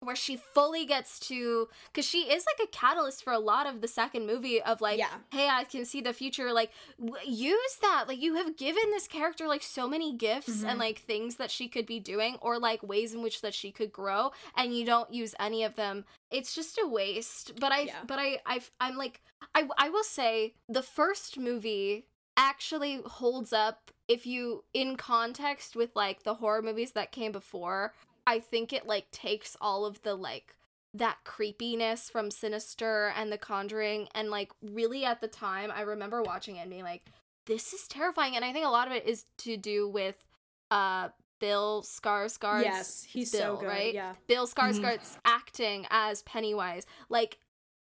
B: where she fully gets to because she is like a catalyst for a lot of the second movie of like
C: Yeah.
B: hey i can see the future like w- use that like you have given this character like so many gifts
C: Mhm.
B: and like things that she could be doing or like ways in which that she could grow and you don't use any of them it's just a waste but i
C: Yeah.
B: but i i i'm like i i will say the first movie actually holds up if you in context with like the horror movies that came before i think it like takes all of the like that creepiness from sinister and the conjuring and like really at the time i remember watching it and being like this is terrifying and i think a lot of it is to do with uh bill skarsgård's
C: yes, he's
B: Bill,
C: so good.
B: right?
C: Yeah.
B: Bill Skarsgård's acting as Pennywise, like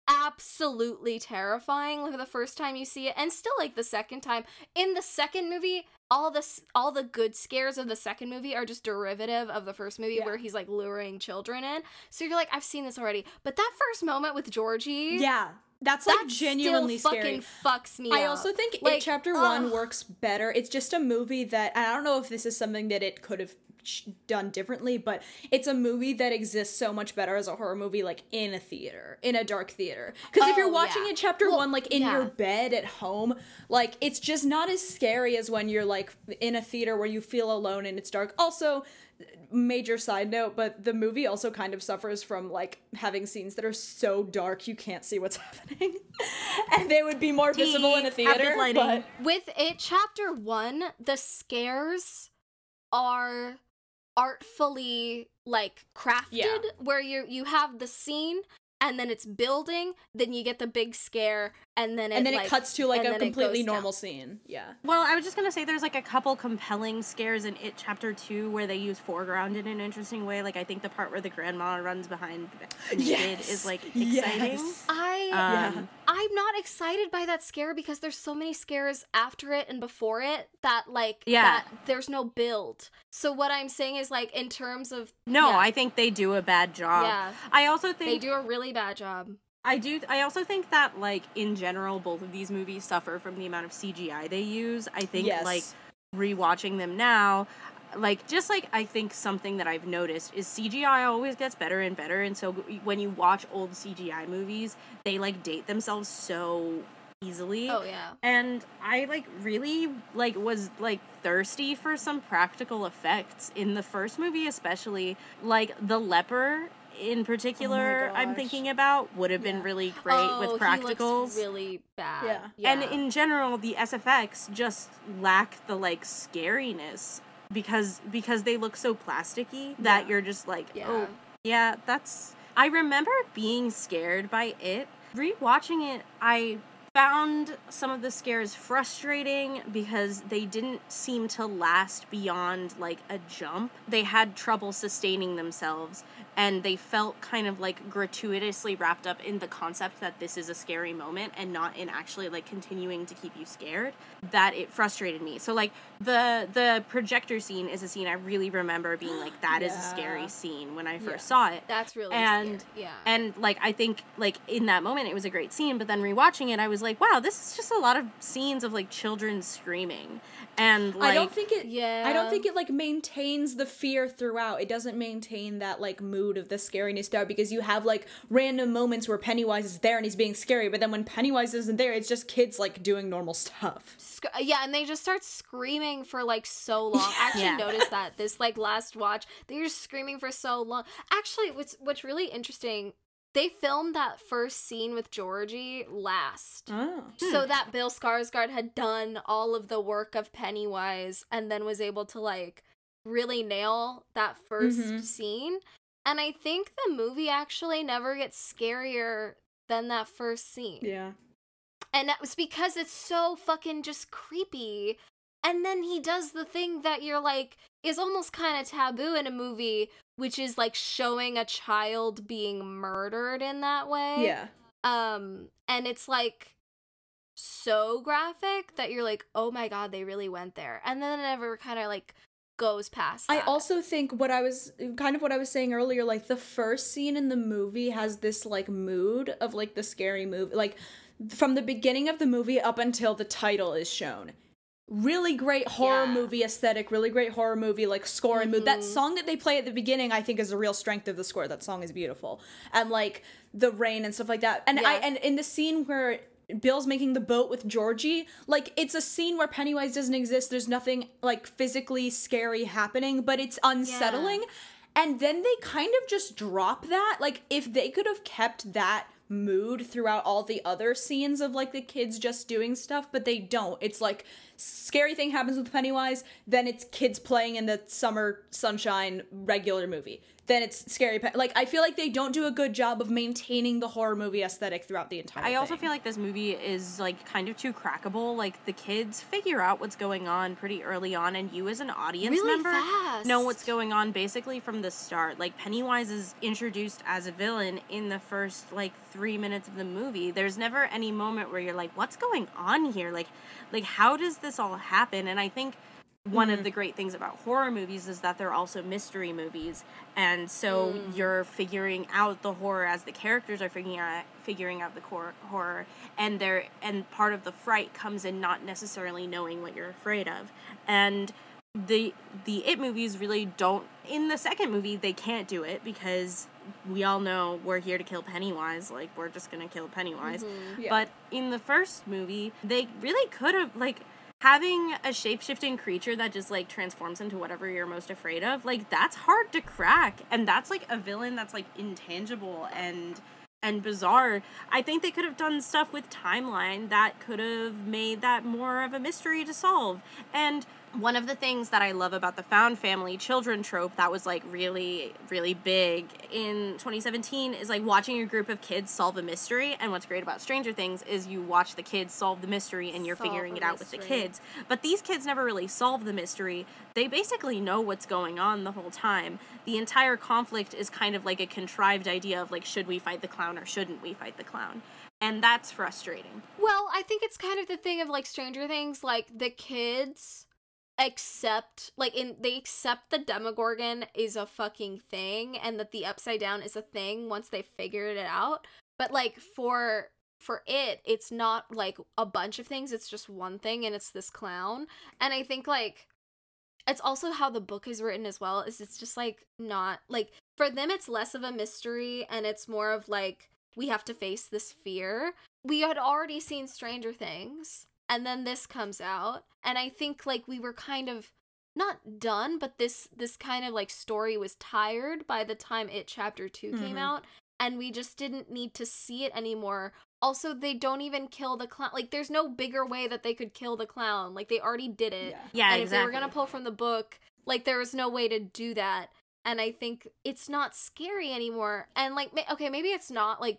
B: absolutely terrifying. Like the first time you see it, and still like the second time. In the second movie, all this, all the good scares of the second movie are just derivative of the first movie,
C: Yeah.
B: where he's like luring children in. So you're like, I've seen this already. But that first moment with Georgie,
C: Yeah. That's like
B: that
C: genuinely
B: still
C: scary.
B: fucking fucks me.
C: I
B: up.
C: also think
B: Like,
C: it chapter one works better. It's just a movie that and I don't know if this is something that it could have done differently, but it's a movie that exists so much better as a horror movie, like in a theater, in a dark theater. Because if
B: Oh,
C: you're watching
B: yeah.
C: it chapter
B: Well,
C: one, like in
B: yeah.
C: your bed at home, like it's just not as scary as when you're like in a theater where you feel alone and it's dark. Also, major side note, but the movie also kind of suffers from like having scenes that are so dark you can't see what's happening, and they would be more visible in a theater. But
B: with it chapter one the scares are artfully like crafted
C: Yeah.
B: where you you have the scene and then it's building then you get the big scare and then it
C: and then
B: like,
C: it cuts to like a completely
B: goes down.
C: normal scene. Yeah.
A: Well, I was just gonna say there's like a couple compelling scares in It Chapter Two where they use foreground in an interesting way. Like I think the part where the grandma runs behind the kid is like exciting.
C: Yes.
B: I
A: um, Yeah.
B: I'm not excited by that scare because there's so many scares after it and before it that like
A: Yeah.
B: that there's no build. So what I'm saying is like in terms of
A: No,
B: yeah,
A: I think they do a bad job.
B: Yeah.
A: I also think
B: they do a really bad job.
A: I do. I also think that, like in general, both of these movies suffer from the amount of CGI they use. I think,
C: Yes.
A: like rewatching them now, like just like I think something that I've noticed is CGI always gets better and better, and so when you watch old CGI movies, they like date themselves so easily.
B: Oh yeah.
A: And I like really like was like thirsty for some practical effects in the first movie especially like the leper in particular I'm thinking about would have been
C: Yeah.
A: really great
B: oh,
A: with practicals.
B: really bad.
C: Yeah.
A: And in general the SFX just lack the like scariness because because they look so plasticky that
C: Yeah.
A: you're just like
B: Yeah.
A: oh yeah that's I remember being scared by it. Rewatching it, I found some of the scares frustrating because they didn't seem to last beyond like a jump. They had trouble sustaining themselves and they felt kind of like gratuitously wrapped up in the concept that this is a scary moment and not in actually like continuing to keep you scared that it frustrated me. So like the the projector scene is a scene I really remember being like that is a scary scene when I first
C: Yeah.
A: saw it.
B: That's really
A: and-
B: scary. yeah.
A: And like I think like in that moment it was a great scene, but then rewatching it I was like, wow, this is just a lot of scenes of like children screaming. And like
C: I don't think it
B: yeah.
C: I don't think it like maintains the fear throughout. It doesn't maintain that like mood of the scariness there because you have like random moments where Pennywise is there and he's being scary, but then when Pennywise isn't there, it's just kids like doing normal stuff.
B: Sc- yeah, and they just start screaming for like so long. I actually
A: Yeah.
B: noticed that this like last watch, they were screaming for so long. Actually, what's what's really interesting, they filmed that first scene with Georgie last.
C: Oh.
B: So that Bill Skarsgård had done all of the work of Pennywise and then was able to like really nail that 1st
C: Mhm.
B: scene. And I think the movie actually never gets scarier than that first scene.
C: Yeah.
B: And that was because it's so fucking just creepy. And then he does the thing that you're like is almost kind of taboo in a movie, which is like showing a child being murdered in that way.
C: Yeah.
B: Um and it's like so graphic that you're like, "Oh my god, they really went there." And then it never kind of like goes past
C: I also think what I was kind of what I was saying earlier, like the first scene in the movie has this like mood of like the scary movie, like from the beginning of the movie up until the title is shown. really great horror
B: Yeah.
C: movie aesthetic, really great horror movie like score and mood. That
B: Mhm.
C: song that they play at the beginning, I think, is a real strength of the score. That song is beautiful, and like the rain and stuff like that. And I and in the scene where Bill's making the boat with Georgie, like it's a scene where Pennywise doesn't exist. There's nothing like physically scary happening, but it's unsettling. And then they kind of just drop that. Like if they could have kept that mood throughout all the other scenes of like the kids just doing stuff, but they don't. It's like scary thing happens with Pennywise, then it's kids playing in the summer sunshine regular movie. Then it's scary. Pe- like I feel like they don't do a good job of maintaining the horror movie aesthetic throughout the entire.
A: I also feel like this movie is like kind of too crackable. Like the kids figure out what's going on pretty early on, and you as an audience
B: Really
A: member
B: fast.
A: know what's going on basically from the start. Like Pennywise is introduced as a villain in the first like three minutes of the movie. There's never any moment where you're like, "What's going on here?" Like, like how does this all happen? And I think one of mm-hmm. the great things about horror movies is that they're also mystery movies. And so mm. you're figuring out the horror as the characters are figuring out figuring out the core horror. And they're and part of the fright comes in not necessarily knowing what you're afraid of. And the the it movies really don't in the second movie they can't do it because we all know we're here to kill pennywise. Like we're just gonna kill pennywise. Mm-hmm.
C: Yeah.
A: but in the first movie they really could have like having a shape-shifting creature that just like transforms into whatever you're most afraid of like that's hard to crack and that's like a villain that's like intangible and and bizarre. I think they could have done stuff with timeline that could have made that more of a mystery to solve and one of the things that I love about the found family children trope that was like really, really big in 2017 is like watching a group of kids solve a mystery. And what's great about Stranger Things is you watch the kids solve the mystery and you're
B: Solve
A: figuring it out with the kids. But these kids never really solve the mystery. They basically know what's going on the whole time. The entire conflict is kind of like a contrived idea of like, should we fight the clown or shouldn't we fight the clown? And that's frustrating.
B: Well, I think it's kind of the thing of like Stranger Things, like the kids accept like in they accept the demogorgon is a fucking thing and that the upside down is a thing once they figured it out. But like for for it it's not like a bunch of things. It's just one thing and it's this clown. And i think like it's also how the book is written as well is it's just like not like for them it's less of a mystery and it's more of like we have to face this fear. We had already seen stranger things and then this comes out and i think like we were kind of not done but this this kind of like story was tired by the time it chapter 2 came
C: Mhm.
B: out and we just didn't need to see it anymore also they don't even kill the clown like there's no bigger way that they could kill the clown like they already did it
C: Yeah.
A: Yeah,
B: and
A: exactly.
B: if they were gonna pull from the book, like there was no way to do that. And I think it's not scary anymore. And like, ma- okay, maybe it's not like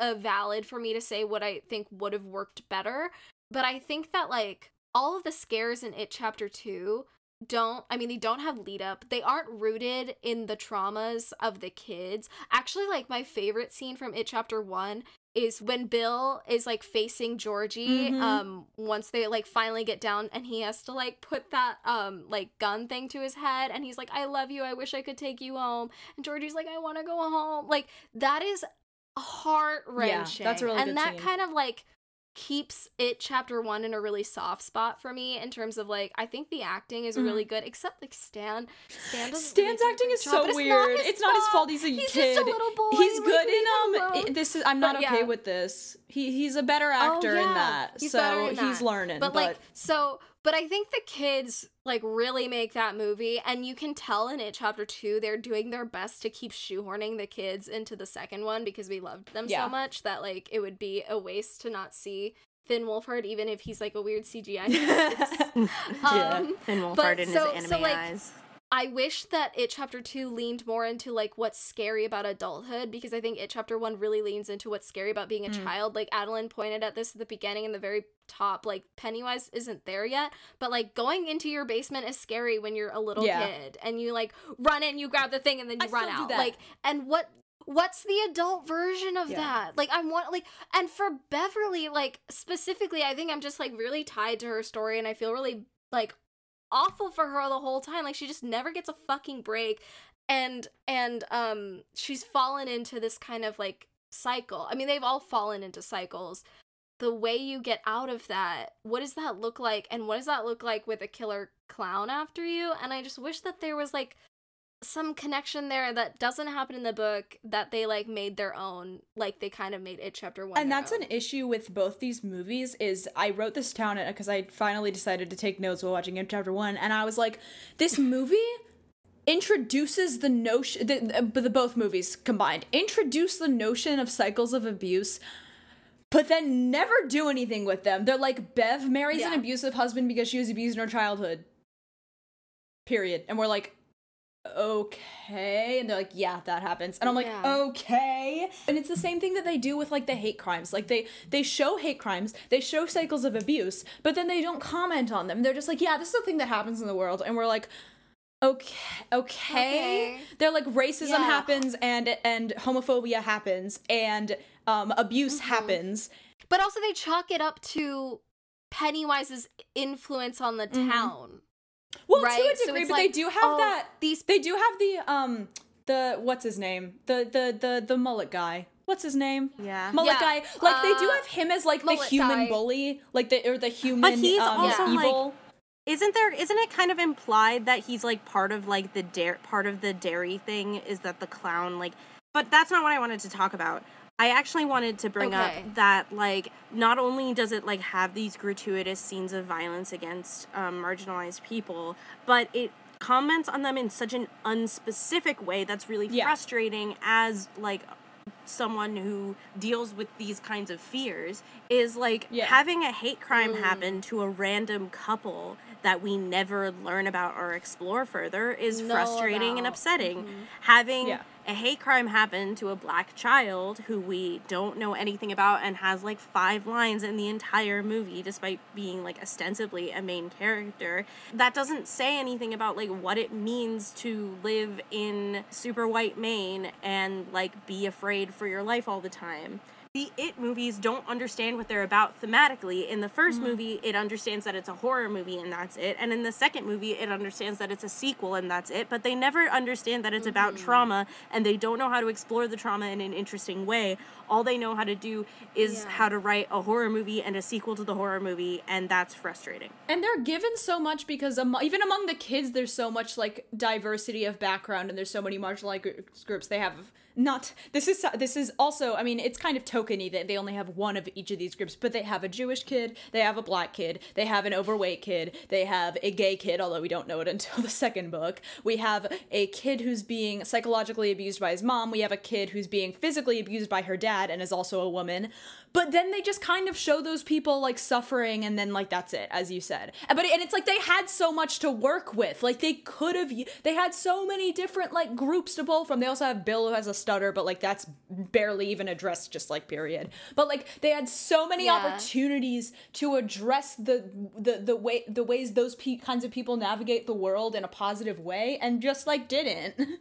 B: uh, valid for me to say what I think would have worked better, but I think that like all of the scares in it chapter two don't i mean they don't have lead up. They aren't rooted in the traumas of the kids. Actually like my favorite scene from it chapter one is when bill is like facing georgie
C: Mhm.
B: um once they like finally get down and he has to like put that um like gun thing to his head and he's like i love you. I wish i could take you home. And georgie's like i want to go home. Like that is heart wrenching
C: yeah, that's really
B: and that
C: scene.
B: kind of like keeps it chapter one in a really soft spot for me in terms of like I think the acting is really good, except like Stan. Stan
C: Stan's acting is
B: job,
C: so
B: it's
C: weird.
B: Not
C: it's not his fault. He's a
B: He's
C: kid.
B: just a little boy.
C: He's
B: like,
C: good in um. This is I'm not
B: But,
C: okay
B: yeah.
C: with this. He he's a better
B: Oh,
C: actor in that,
B: He's
C: so
B: in
C: he's
B: that.
C: learning.
B: but like so but i think the kids like really make that movie and you can tell in it chapter two they're doing their best to keep shoehorning the kids into the second one because we loved them
C: Yeah.
B: so much that like it would be a waste to not see finn wolfhard even if he's like a weird cgi face.
C: Yeah.
B: um,
A: Finn Wolfhard in
B: so-
A: his
B: so,
A: anime
B: like,
A: eyes.
B: I wish that it chapter two leaned more into like what's scary about adulthood because I think it chapter one really leans into what's scary about being a
C: Mm.
B: child. Like Adeline pointed at this at the beginning in the very top. Like Pennywise isn't there yet, but like going into your basement is scary when you're a little
C: Yeah.
B: kid and you like run in, you grab the thing, and then you
C: I
B: run out. Like and what what's the adult version of
C: Yeah.
B: that like i'm want like and for beverly like specifically i think i'm just like really tied to her story and i feel really like awful for her the whole time like she just never gets a fucking break and and um she's fallen into this kind of like cycle i mean they've all fallen into cycles the way you get out of that, what does that look like? And what does that look like with a killer clown after you? And I just wish that there was like some connection there that doesn't happen in the book that they like made their own like they kind of made it chapter one
C: and that's
B: own.
C: an issue with both these movies is i wrote this down because i finally decided to take notes while watching it chapter one and i was like this movie introduces the notion the, uh, the both movies combined introduce the notion of cycles of abuse but then never do anything with them. They're like bev marries an abusive husband because she was abused in her childhood. Period. And we're like okay and they're like yeah that happens and i'm like
B: Yeah.
C: okay and it's the same thing that they do with like the hate crimes like they they show hate crimes they show cycles of abuse but then they don't comment on them they're just like yeah this is a thing that happens in the world and we're like okay okay,
B: Okay.
C: they're like racism
B: Yeah.
C: happens and and homophobia happens and um abuse
B: Mm-hmm.
C: happens
B: But also they chalk it up to Pennywise's influence on the
C: Mhm.
B: town.
C: Well
B: right?
C: to a degree
B: it's
C: but they do have
B: oh,
C: that
B: these
C: They do have the um the what's his name? The the the the mullet guy. What's his name?
A: Yeah.
C: Mullet
B: Yeah,
C: guy. Like they do
B: uh,
C: have him as like the human
B: guy.
C: bully, like the or the human But
A: he's
C: um,
A: also, like,
C: evil.
A: Isn't there isn't it kind of implied that he's like part of like the dare part of the Derry thing is that the clown like but that's not what I wanted to talk about. I actually wanted to bring
B: Okay.
A: up that like not only does it like have these gratuitous scenes of violence against um, marginalized people, but it comments on them in such an unspecific way that's really
C: Yeah.
A: frustrating as like someone who deals with these kinds of fears is like
C: Yeah.
A: having a hate crime
B: Mm.
A: happen to a random couple that we never learn about or explore further is
B: Know
A: frustrating and
B: about.
A: upsetting.
B: Mhm.
A: Having
C: Yeah.
A: a hate crime happen to a black child who we don't know anything about and has like five lines in the entire movie despite being like ostensibly a main character that doesn't say anything about like what it means to live in super white Maine and like be afraid for your life all the time the It movies don't understand what they're about thematically. In the 1st mm-hmm. movie, it understands that it's a horror movie and that's it. And in the second movie, it understands that it's a sequel and that's it. But they never understand that it's about mm-hmm. trauma and they don't know how to explore the trauma in an interesting way. All they know how to do is
B: Yeah.
A: how to write a horror movie and a sequel to the horror movie, and that's frustrating.
C: And they're given so much because even among the kids, there's so much like diversity of background, and there's so many marginalized groups. They have not. This is this is also. I mean, it's kind of tokeny that they only have one of each of these groups, but they have a Jewish kid, they have a black kid, they have an overweight kid, they have a gay kid. Although we don't know it until the second book. We have a kid who's being psychologically abused by his mom. We have a kid who's being physically abused by her dad and is also a woman. But then they just kind of show those people like suffering and then like that's it, as you said. And- But and it's like they had so much to work with. Like they could have they had so many different like groups to pull from. They also have Bill who has a stutter, but like that's barely even addressed just like period. But like they had so many
B: Yeah.
C: opportunities to address the the the way the ways those pe- kinds of people navigate the world in a positive way and just like didn't.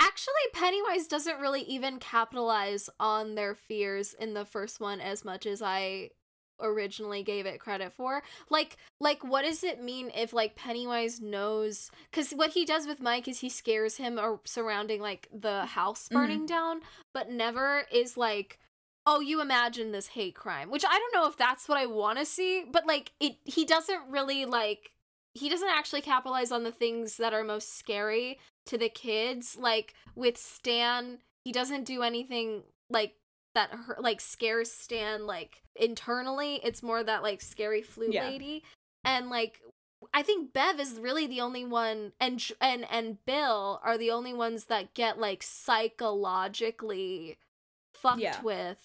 B: Actually, Pennywise doesn't really even capitalize on their fears in the first one as much as I originally gave it credit for. Like like what does it mean if like Pennywise knows cuz what he does with Mike is he scares him or surrounding like the house mm-hmm. burning down, but never is like oh you imagine this hate crime, which I don't know if that's what I want to see, but like it he doesn't really like he doesn't actually capitalize on the things that are most scary to the kids like with stan he doesn't do anything like that hurt, like scares stan like internally it's more that like scary flute
C: Yeah.
B: lady and like i think bev is really the only one and and and bill are the only ones that get like psychologically fucked
C: Yeah.
B: with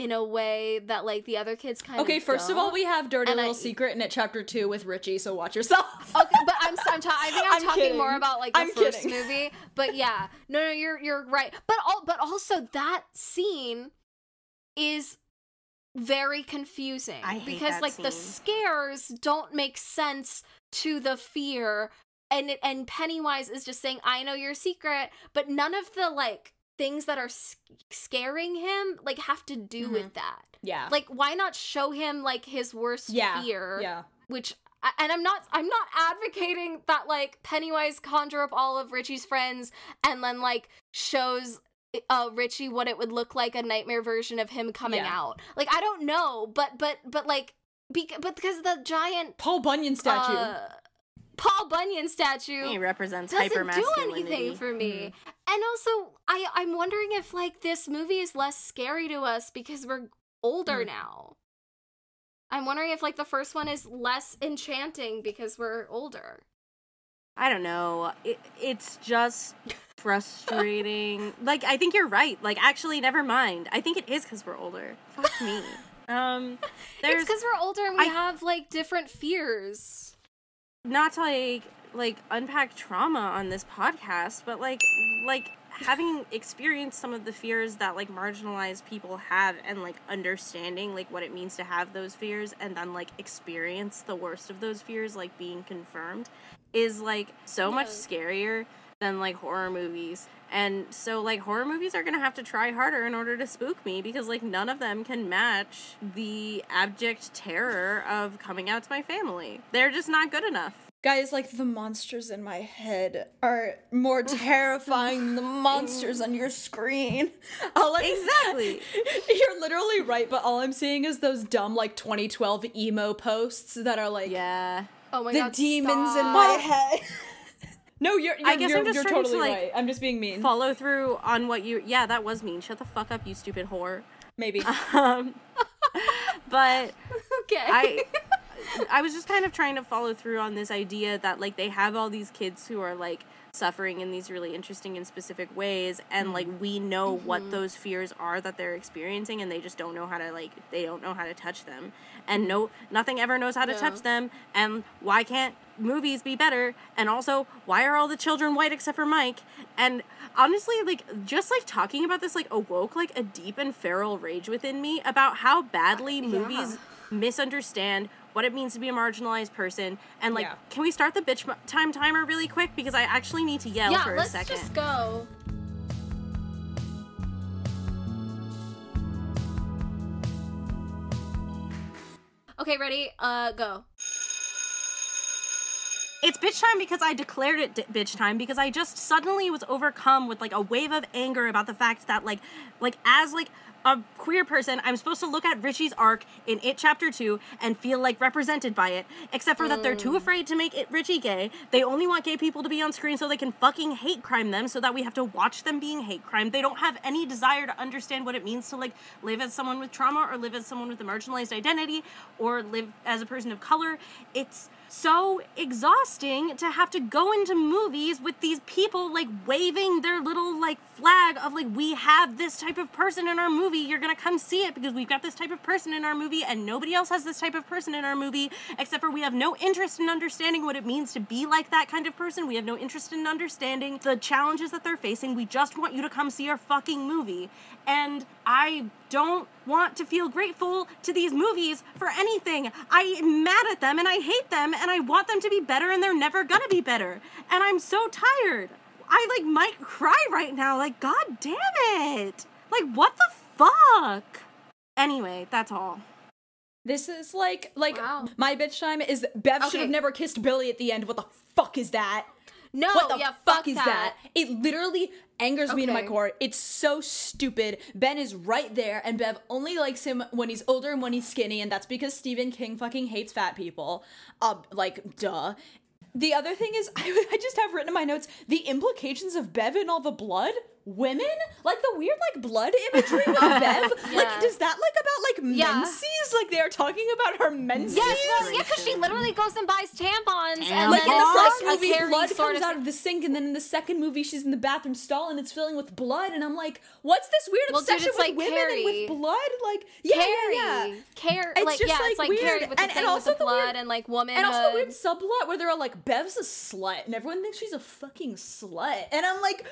B: in a way that like the other kids kind of
C: okay, first of all, we have Dirty
B: And
C: Little
B: I-
C: Secret in it chapter 2 with Richie, so watch yourself.
B: okay, but I'm I'm ta- I think I'm,
C: I'm
B: talking more about like the
C: I'm
B: first
C: kidding.
B: movie. But yeah, no, no, you're you're right. But all but also that scene is very confusing
A: I hate
B: because
A: that
B: like the scares don't make sense to the fear and and Pennywise is just saying I know your secret but none of the like things that are scaring him like have to do
C: Mhm.
B: with that
C: yeah.
B: like why not show him like his worst
C: yeah.
B: fear
C: Yeah.
B: which and I'm not I'm not advocating that like Pennywise conjure up all of Richie's friends and then like shows uh Richie what it would look like a nightmare version of him coming
C: Yeah.
B: out. Like I don't know, but but but like bec- but because the giant
C: Paul Bunyan statue.
B: uh, Paul Bunyan statue
A: He represents
B: doesn't do
A: hypermasculinity.
B: anything for me.
C: Mm-hmm.
B: And also, I I'm wondering if like this movie is less scary to us because we're older
C: Mm.
B: now. I'm wondering if like the first one is less enchanting because we're older.
A: I don't know. It, it's just frustrating. like I think you're right. Like actually, never mind. I think it is because we're older. Fuck me. Um, there's
B: it's because we're older and we
A: I-
B: have like different fears.
A: Not to like like unpack trauma on this podcast, but like like having experienced some of the fears that like marginalized people have and like understanding like what it means to have those fears and then like experience the worst of those fears like being confirmed is like so much scarier than like horror movies. And so like horror movies are going to have to try harder in order to spook me because like none of them can match the abject terror of coming out to my family. They're just not good enough.
C: Guys, like the monsters in my head are more terrifying than the monsters on your screen. I'll
A: Exactly.
C: You're literally right, but all I'm seeing is those dumb like 2012 emo posts that are like
A: Yeah.
B: Oh my god
C: the
B: god,
C: demons in my head. No, you're, you're
A: I guess
C: you're,
A: I'm just
C: you're
A: trying to,
C: totally
A: like,
C: right. I'm just being mean.
A: Follow through on what you Yeah, that was mean. Shut the fuck up, you stupid whore.
C: Maybe.
A: Um but
B: Okay.
A: I I was just kind of trying to follow through on this idea that like they have all these kids who are like suffering in these really interesting and specific ways and like mm-hmm. we know what mm-hmm. those fears are that they're experiencing and they just don't know how to like they don't know how to touch them. And no nothing ever knows how to
B: Yeah.
A: touch them and why can't movies be better? And also why are all the children white except for Mike? And honestly like just like talking about this like awoke like a deep and feral rage within me about how badly movies misunderstand what it means to be a marginalized person and like
C: Yeah.
A: can we start the bitch time timer really quick because i actually need to yell
B: yeah,
A: for a second.
B: let's just go. Okay, ready? Uh, go.
A: it's bitch time because i declared it d- bitch time because i just suddenly was overcome with like a wave of anger about the fact that like like as like a queer person i'm supposed to look at richie's arc in it chapter 2 and feel like represented by it. Except for that they're too mm. afraid to make it richie gay. They only want gay people to be on screen so they can fucking hate crime them so that we have to watch them being hate crime. They don't have any desire to understand what it means to like live as someone with trauma or live as someone with a marginalized identity or live as a person of color. It's so exhausting to have to go into movies with these people like waving their little like flag of like we have this type of person in our movie you're gonna come see it because we've got this type of person in our movie and nobody else has this type of person in our movie except for we have no interest in understanding what it means to be like that kind of person. We have no interest in understanding the challenges that they're facing. We just want you to come see our fucking movie. And i don't want to feel grateful to these movies for anything. I am mad at them and I hate them and I want them to be better and they're never gonna be better. And I'm so tired. I like might cry right now. Like, god damn it. Like, what the fuck? Anyway, that's all.
C: This is like like
B: Wow.
C: my bitch time is Bev should have never kissed Billy at the end. What the fuck is that?
B: No,
C: what the
B: yeah,
C: fuck
B: fuck
C: is
B: that.
C: that? It literally angers me to my core. It's so stupid. Ben is right there, and Bev only likes him when he's older and when he's skinny, and that's because Stephen King fucking hates fat people. Um, like, duh. The other thing is, I, I just have written in my notes the implications of Bev and all the blood. Women, like the weird like blood imagery with Bev.
B: Yeah.
C: Like, does that like about like
B: Yeah.
C: menses? Like they are talking about her menses.
B: Yes, well, yeah, because she literally goes and buys tampons, and
C: Like
B: then
C: in the first
B: like
C: movie, blood
B: sort
C: comes
B: of
C: out of the sink, and then in the second movie, she's in the bathroom stall and it's filling with blood. And I'm like, what's this weird
B: Well, dude,
C: obsession
B: it's
C: with
B: like
C: women
B: Carrie.
C: and with blood? Like, yeah,
B: Carrie,
C: yeah, yeah.
B: Carrie,
C: It's
B: like
C: just,
B: yeah,
C: like,
B: it's like
C: weird.
B: Carrie with the
C: And-
B: thing
C: and
B: with
C: also
B: the
C: the weird-
B: blood and like womanhood.
C: And also the weird subplot where they're all like, Bev's a slut, and everyone thinks she's a fucking slut. And I'm like,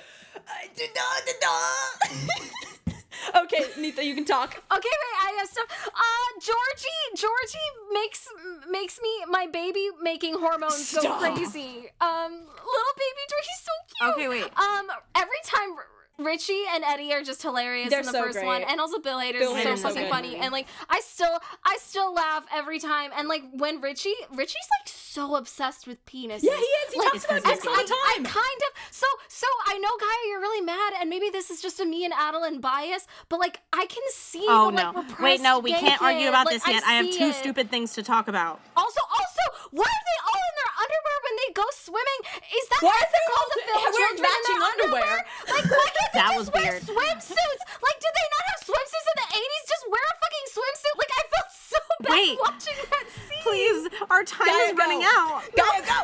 C: I did not, did okay, Nita, you can talk.
B: Okay, wait, I have stuff. Uh, Georgie, Georgie makes makes me my baby making hormones go crazy. Um, little baby Georgie's so cute.
A: Okay, wait.
B: Um, every time. R- Richie and Eddie are just hilarious
C: They're
B: in the
C: so
B: first one, and also Bill Hader's
C: Bill
B: is so
A: Hader's so
B: fucking
A: good.
B: funny. And like, I still, I still laugh every time. And like, when Richie, Richie's like so obsessed with penises.
C: Yeah, he is. He
B: Like,
C: talks about
A: It's 'cause
C: sex
A: he's
C: all the
B: I, I kind of so so I know know, Kaya, you're really mad, and maybe this is just a me and Adeline bias, but like I can see.
A: Oh
B: the,
A: no!
B: repressed
A: Wait, no, we can't argue about
B: Like,
A: this yet. I, have two
B: it.
A: stupid things to talk about.
B: Also, also, why are they all in their underwear when they go swimming? Is that
C: Why are they
B: ethical
C: all
B: to film
C: wearing
B: children in their
C: matching underwear?
B: Like, why can't they
A: That was weird.
B: swimsuits? Like, did they not have swimsuits in the '80s? Just wear a fucking swimsuit. Like, I felt so bad
A: Wait.
B: watching that scene.
A: Please, our time
C: Gotta
A: is running out.
C: Gotta go.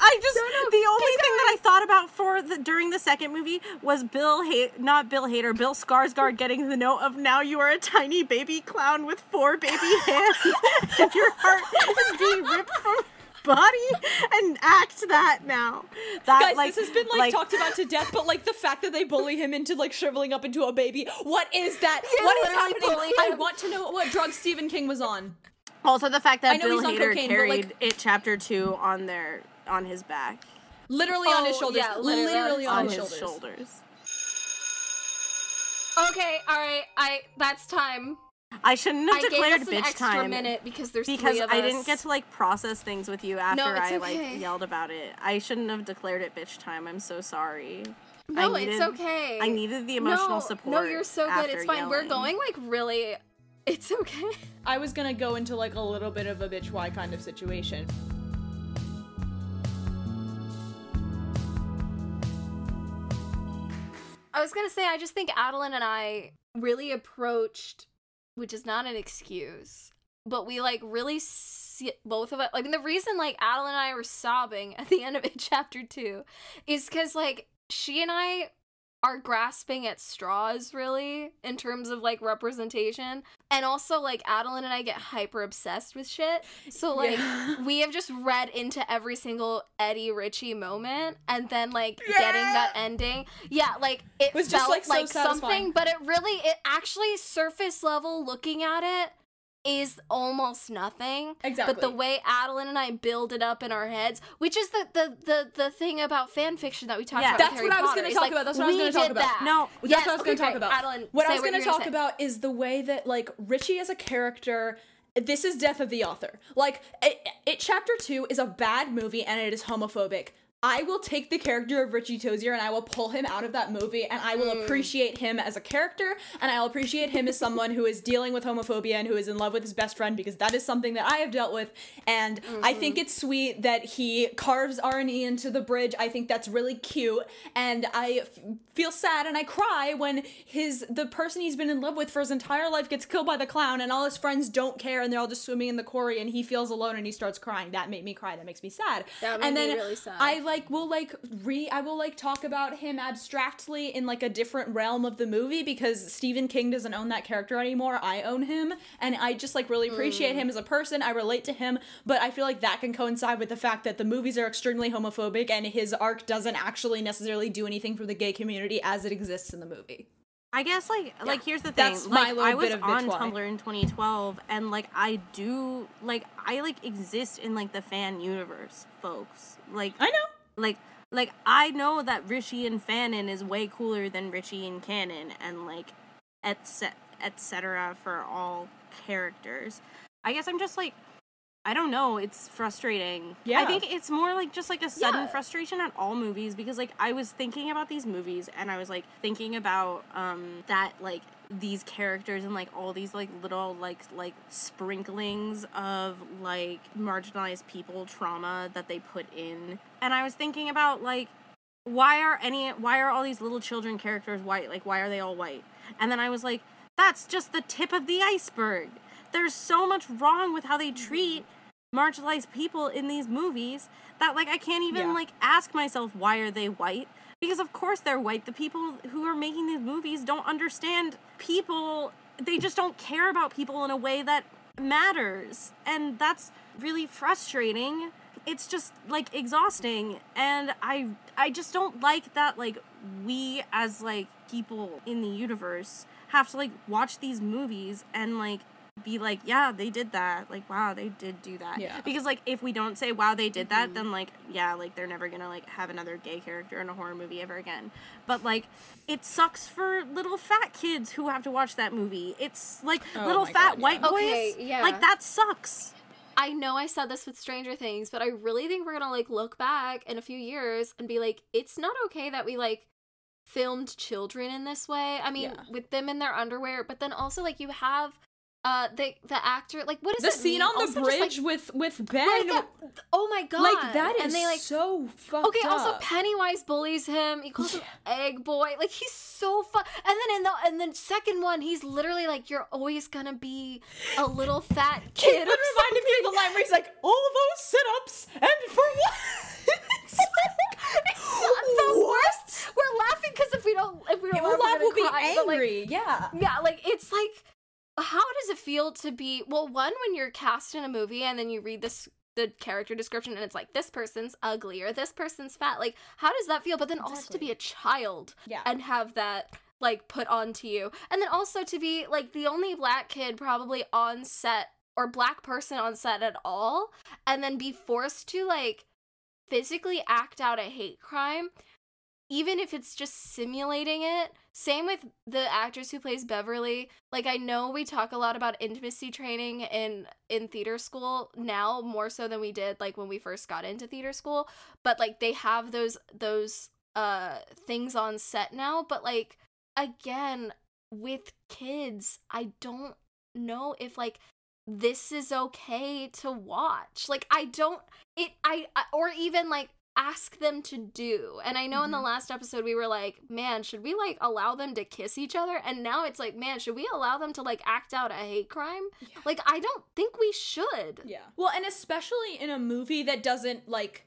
A: I just the only thing that I thought about for the during the second movie was Bill Hay not Bill Hader, Bill Skarsgård getting the note of now you are a tiny baby clown with four baby hands and your heart is being ripped from body and act that now. That
C: Guys,
A: like
C: this has been like, talked about to death, but like the fact that they bully him into like shriveling up into a baby. What is that?
B: Yeah,
C: what is happening? I want to know what drug Stephen King was on.
A: Also the fact
C: I
A: that
C: know
A: Bill Hader
C: cocaine,
A: carried
C: like-
A: it chapter 2 on their on his back.
C: Literally on his
B: Oh,
C: shoulders.
B: yeah, literally on
C: literally
B: his
C: on,
A: on
C: his,
A: his
C: shoulders.
A: shoulders.
B: Okay, all right. I that's time.
A: I shouldn't have
B: I gave
A: declared
B: us an
A: bitch
B: extra
A: time.
B: minute because there's
A: because
B: three of
A: I
B: us.
A: didn't get to like process things with you after
B: it's
A: I
B: okay.
A: like yelled about it. I shouldn't have declared it bitch time. I'm so sorry.
B: No,
A: I
B: it's
A: needed-
B: okay.
A: I needed the emotional
B: no,
A: support.
B: No, you're so good. It's
A: after
B: fine. We're going like really. It's okay.
C: I was gonna go into like a little bit of a bitch why kind of situation.
B: I was gonna say I just think Adeline and I really approached, which is not an excuse, but we like really see both of us. I mean, the reason like Adeline and I were sobbing at the end of it, chapter two, is because like she and I are grasping at straws really in terms of like representation and also like adeline and i get hyper obsessed with shit. So like
C: Yeah.
B: we have just read into every single eddie richie moment and then like getting that ending. Yeah like it
C: Was just, like,
B: like,
C: so
B: something but it really it actually surface level looking at it is almost nothing
C: Exactly.
B: but the way Adeline and I build it up in our heads, which is the the the, the thing about fan fiction that we talked
A: Yeah.
B: about.
C: That's what I was
B: Potter,
C: gonna talk about. That's what I was gonna talk about.
A: No,
C: That's
B: yes,
C: what I was
B: okay,
C: going to talk about.
B: Adeline,
C: what I was going to talk about is the way that like Richie as a character. This is death of the author. Like it, it chapter two is a bad movie and it is homophobic. I will take the character of Richie Tozier and I will pull him out of that movie and I will
B: Mm.
C: appreciate him as a character and I'll appreciate him as someone who is dealing with homophobia and who is in love with his best friend because that is something that I have dealt with and I think
B: Mm-hmm.
C: it's sweet that he carves R&E into the bridge. I think that's really cute and I f- feel sad and I cry when his the person he's been in love with for his entire life gets killed by the clown and all his friends don't care and they're all just swimming in the quarry and he feels alone and he starts crying. That made me cry. That makes me sad.
B: That made
C: and
B: me really sad.
C: I like will like re I will like talk about him abstractly in like a different realm of the movie because Stephen King doesn't own that character anymore. I own him and I just like really appreciate hmm. him as a person. I relate to him, but I feel like that can coincide with the fact that the movies are extremely homophobic and his arc doesn't actually necessarily do anything for the gay community as it exists in the movie.
A: I guess like like here's the thing.
C: That's my
A: like
C: little
A: I was
C: bit of bitch
A: on. Tumblr in 2012 and like I do like I like exist in like the fan universe, folks. Like
C: I know.
A: like like I know that Richie and Fanon is way cooler than Richie and Canon and like etc etc for all characters. I guess I'm just like I don't know, it's frustrating.
C: Yeah.
A: I think it's more like just like a sudden
B: Yeah.
A: frustration at all movies because like I was thinking about these movies and I was like thinking about um that like these characters and like all these like little like like sprinklings of like marginalized people trauma that they put in and i was thinking about like why are any why are all these little children characters white like why are they all white and then i was like that's just the tip of the iceberg there's so much wrong with how they treat marginalized people in these movies that like i can't even
C: Yeah.
A: like ask myself why are they white? Because of course they're white. The people who are making these movies don't understand people. They just don't care about people in a way that matters. And that's really frustrating. It's just like exhausting. And i i just don't like that like we as like people in the universe have to like watch these movies and like be like yeah they did that like wow they did do that
C: Yeah.
A: because like if we don't say wow they did that then like yeah like they're never gonna like have another gay character in a horror movie ever again but like it sucks for little fat kids who have to watch that movie it's like
C: Oh
A: little fat
C: God,
A: white
C: yeah.
A: boys
B: Okay, yeah.
A: like that sucks
B: I know I said this with Stranger Things, but I really think we're gonna like look back in a few years and be like, it's not okay that we like filmed children in this way. I mean,
C: Yeah.
B: with them in their underwear, but then also like you have uh the the actor like what is
C: the scene
B: mean?
C: on the
B: Also like,
C: bridge with with Ben,
B: Right, that- oh my god!
C: like that is
B: and they like
C: so fucked
B: okay. Also. Pennywise bullies him. He calls him Egg Boy. Like he's so fun. And then in the and then second one, he's literally like, "You're always gonna be a little fat kid."
C: It reminded me of the line where he's like, "All those sit-ups and for what?" It's like,
B: the
C: what?
B: worst. We're laughing because if we don't, if we don't laugh,
C: laugh, we'll be
B: cry, but, like,
C: angry. yeah.
B: yeah, like it's like, how does it feel to be? Well, one when you're cast in a movie and then you read this the character description and it's like this person's ugly or this person's fat. Like, how does that feel? But then also to be a child
C: Yeah.
B: and have that like put onto you, and then also to be like the only black kid probably on set or black person on set at all, and then be forced to like physically act out a hate crime even if it's just simulating it. Same with the actress who plays Beverly. Like I know we talk a lot about intimacy training in in theater school now more so than we did like when we first got into theater school, but like they have those those uh things on set now, but like again with kids, I don't know if like this is okay to watch. Like I don't it I, or even like ask them to do. And I know in the
C: Mhm.
B: last episode we were like, man, should we like allow them to kiss each other? And now it's like, man, should we allow them to like act out a hate crime? Like I don't think we should.
C: Yeah. Well, and especially in a movie that doesn't like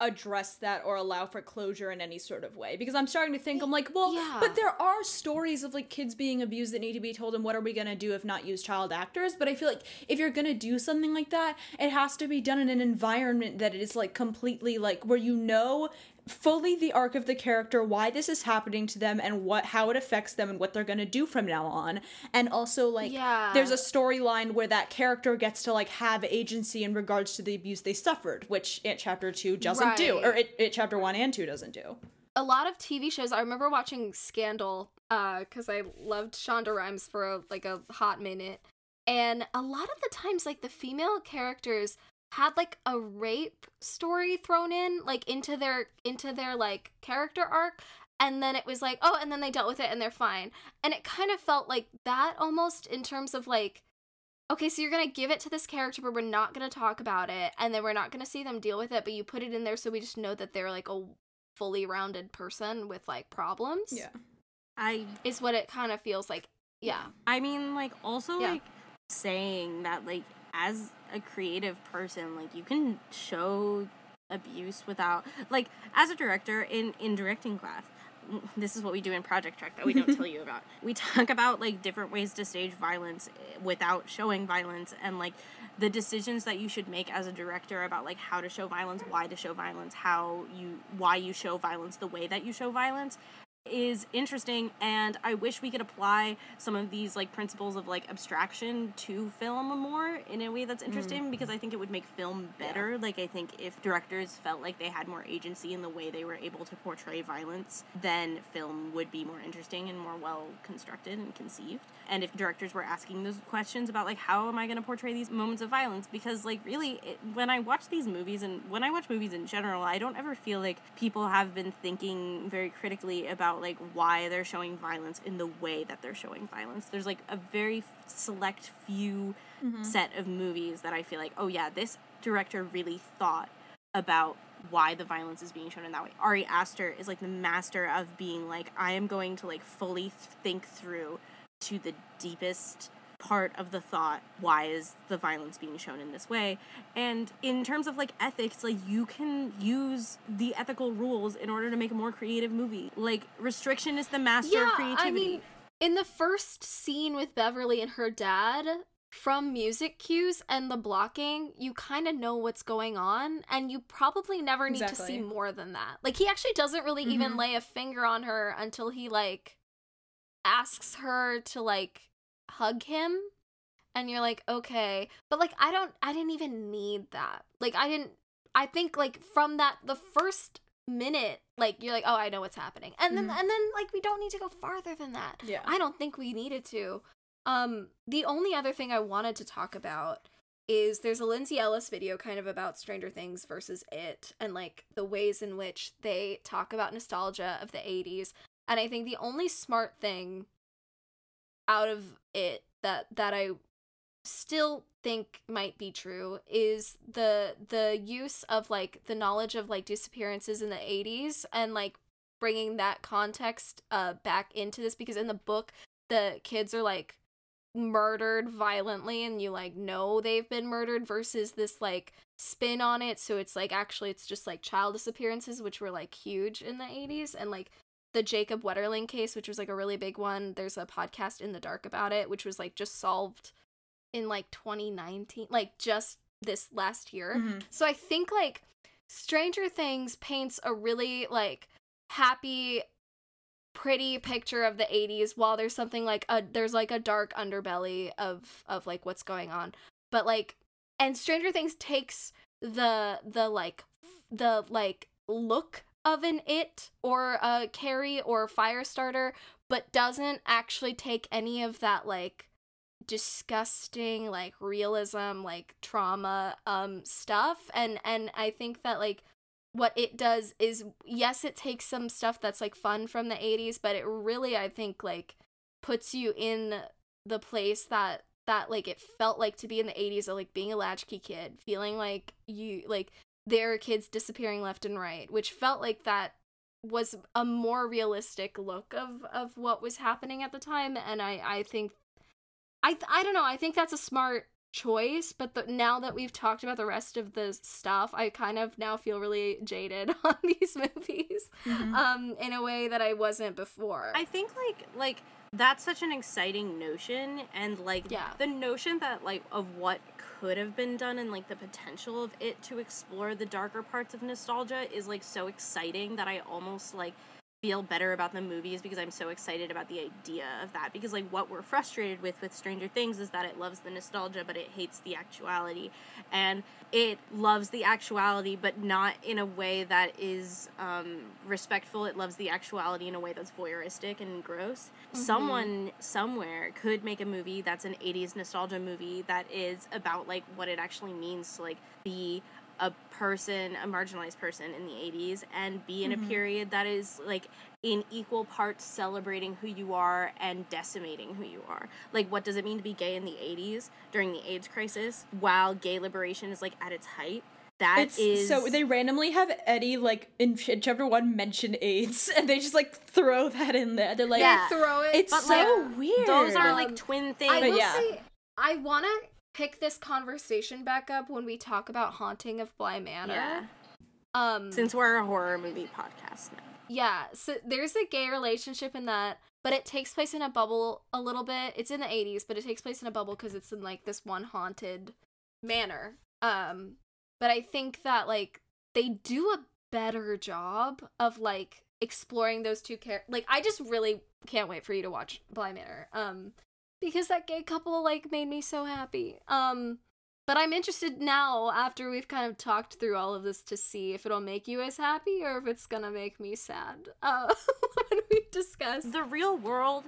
C: address that or allow for closure in any sort of way because i'm starting to think i'm like well
B: Yeah.
C: but there are stories of like kids being abused that need to be told and what are we going to do if not use child actors but i feel like if you're going to do something like that it has to be done in an environment that is like completely like where you know fully the arc of the character why this is happening to them and what how it affects them and what they're going to do from now on and also like
B: Yeah.
C: there's a storyline where that character gets to like have agency in regards to the abuse they suffered which it chapter 2 doesn't do or it, it chapter 1 and 2 doesn't do
B: a lot of TV shows. I remember watching Scandal uh, because I loved Shonda Rhimes for a, like a hot minute, and a lot of the times, like the female characters had like a rape story thrown in, like into their into their like character arc. And then it was like, oh, and then they dealt with it and they're fine. And it kind of felt like that almost in terms of like, okay, so you're gonna give it to this character, but we're not gonna talk about it, and then we're not gonna see them deal with it, but you put it in there so we just know that they're like a fully rounded person with like problems. Yeah.
A: I
B: Is what it kind of feels like. Yeah.
A: I mean, like, also,
B: Yeah.
A: like, saying that, like, as a creative person, like, you can show abuse without, like, as a director in, in directing class, this is what we do in Project Track that we don't tell you about. We talk about, like, different ways to stage violence eh, without showing violence and, like, the decisions that you should make as a director about, like, how to show violence, why to show violence, how you, why you show violence the way that you show violence is interesting and I wish we could apply some of these like principles of like abstraction to film more in a way that's mm. interesting because I think it would make film better. Like I think if directors felt like they had more agency in the way they were able to portray violence, then film would be more interesting and more well constructed and conceived. And if directors were asking those questions about like how am I going to portray these moments of violence because like really it, when I watch these movies and when I watch movies in general, I don't ever feel like people have been thinking very critically about like why they're showing violence in the way that they're showing violence. There's like a very select few mm-hmm. set of movies that I feel like, oh yeah, this director really thought about why the violence is being shown in that way. Ari Aster is like the master of being like, I am going to like fully think through to the deepest part of the thought why is the violence being shown in this way and in terms of like ethics like you can use the ethical rules in order to make a more creative movie like restriction is the master of
B: yeah,
A: creativity
B: I mean, in the first scene with Beverly and her dad, from music cues and the blocking, you kind of know what's going on, and you probably never need to see more than that. Like, he actually doesn't really even
C: Mhm.
B: lay a finger on her until he, like, asks her to, like, hug him. And you're like, okay. But, like, I don't, I didn't even need that. Like, I didn't, I think, like, from that, the first minute like you're like oh i know what's happening and then
C: Mhm.
B: and then like we don't need to go farther than that
C: Yeah.
B: i don't think we needed to um the only other thing i wanted to talk about is there's a lindsay ellis video kind of about stranger things versus it and like the ways in which they talk about nostalgia of the 80s And I think the only smart thing out of it that that I still think might be true is the the use of like the knowledge of like disappearances in the 80s and like bringing that context uh back into this because in the book the kids are like murdered violently and you like know they've been murdered versus this like spin on it. So it's like actually it's just like child disappearances which were like huge in the 80s and like the Jacob Wetterling case which was like a really big one. There's a podcast in the dark about it which was like just solved in like 2019 like just this last year.
C: Mhm.
B: so I think like Stranger Things paints a really like happy pretty picture of the 80s while there's something like a there's like a dark underbelly of of like what's going on. But like and stranger things takes the the like f- the like look of an it or a Carrie or firestarter but doesn't actually take any of that like disgusting like realism like trauma um stuff. And and i think that like what it does is yes it takes some stuff that's like fun from the 80s but it really i think like puts you in the place that that like it felt like to be in the 80s of like being a latchkey kid feeling like you like there are kids disappearing left and right which felt like that was a more realistic look of of what was happening at the time and i i think i th- i don't know i think that's a smart choice but the, now that we've talked about the rest of the stuff i kind of now feel really jaded on these movies
C: Mhm.
B: um in a way that i wasn't before
A: I think like like that's such an exciting notion and like
B: Yeah.
A: the notion that like of what could have been done and like the potential of it to explore the darker parts of nostalgia is like so exciting that I almost like feel better about the movies because I'm so excited about the idea of that. Because like what we're frustrated with with Stranger Things is that it loves the nostalgia but it hates the actuality. And it loves the actuality but not in a way that is um, respectful. It loves the actuality in a way that's voyeuristic and gross. Someone somewhere could make a movie that's an 80s nostalgia movie that is about like what it actually means to like be a person a marginalized person in the 80s and be in
C: Mhm.
A: a period that is like in equal parts celebrating who you are and decimating who you are like what does it mean to be gay in the 80s during the aids crisis while gay liberation is like at its height That
C: it's
A: is
C: so they randomly have Eddie like in, ch- chapter one mention AIDS, and they just like throw that in there. They're like,
A: Yeah.
B: throw it.
C: it's
A: But,
C: so
A: like,
C: weird.
A: those are like twin
B: I
A: things.
C: But
B: will
C: yeah.
B: say, I want to pick this conversation back up when we talk about Haunting of Bly Manor.
A: yeah.
B: Um,
A: Since we're a horror movie podcast now.
B: yeah, so there's a gay relationship in that, but it takes place in a bubble a little bit. It's in the 80s, but it takes place in a bubble because it's in like this one haunted manor. Um, but I think that like they do a better job of like exploring those two characters. Like I just really can't wait for you to watch Bly Manor. Um, because that gay couple like made me so happy. Um, but I'm interested now after we've kind of talked through all of this to see if it'll make you as happy or if it's gonna make me sad. Uh, when we discuss.
A: The real world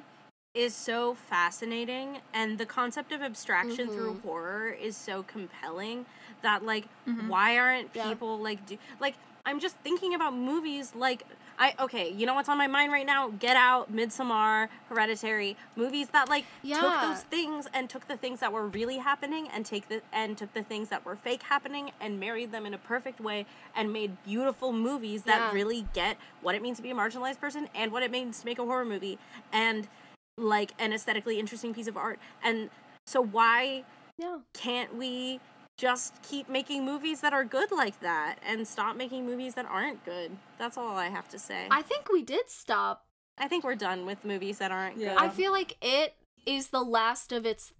A: is so fascinating and the concept of abstraction through
B: Mhm.
A: horror is so compelling that like
C: Mhm.
A: why aren't
B: Yeah.
A: people like do like I'm just thinking about movies like I okay, you know what's on my mind right now? Get Out, Midsommar, Hereditary, movies that like took those things and took the things that were really happening and take the and took the things that were fake happening and married them in a perfect way and made beautiful movies that
B: Yeah.
A: really get what it means to be a marginalized person and what it means to make a horror movie and like an aesthetically interesting piece of art. And so why
B: Yeah.
A: can't we just keep making movies that are good like that and stop making movies that aren't good? That's all I have to say.
B: I think we did stop.
A: I think we're done with movies that aren't
C: Yeah.
A: good.
B: I feel like it is the last of its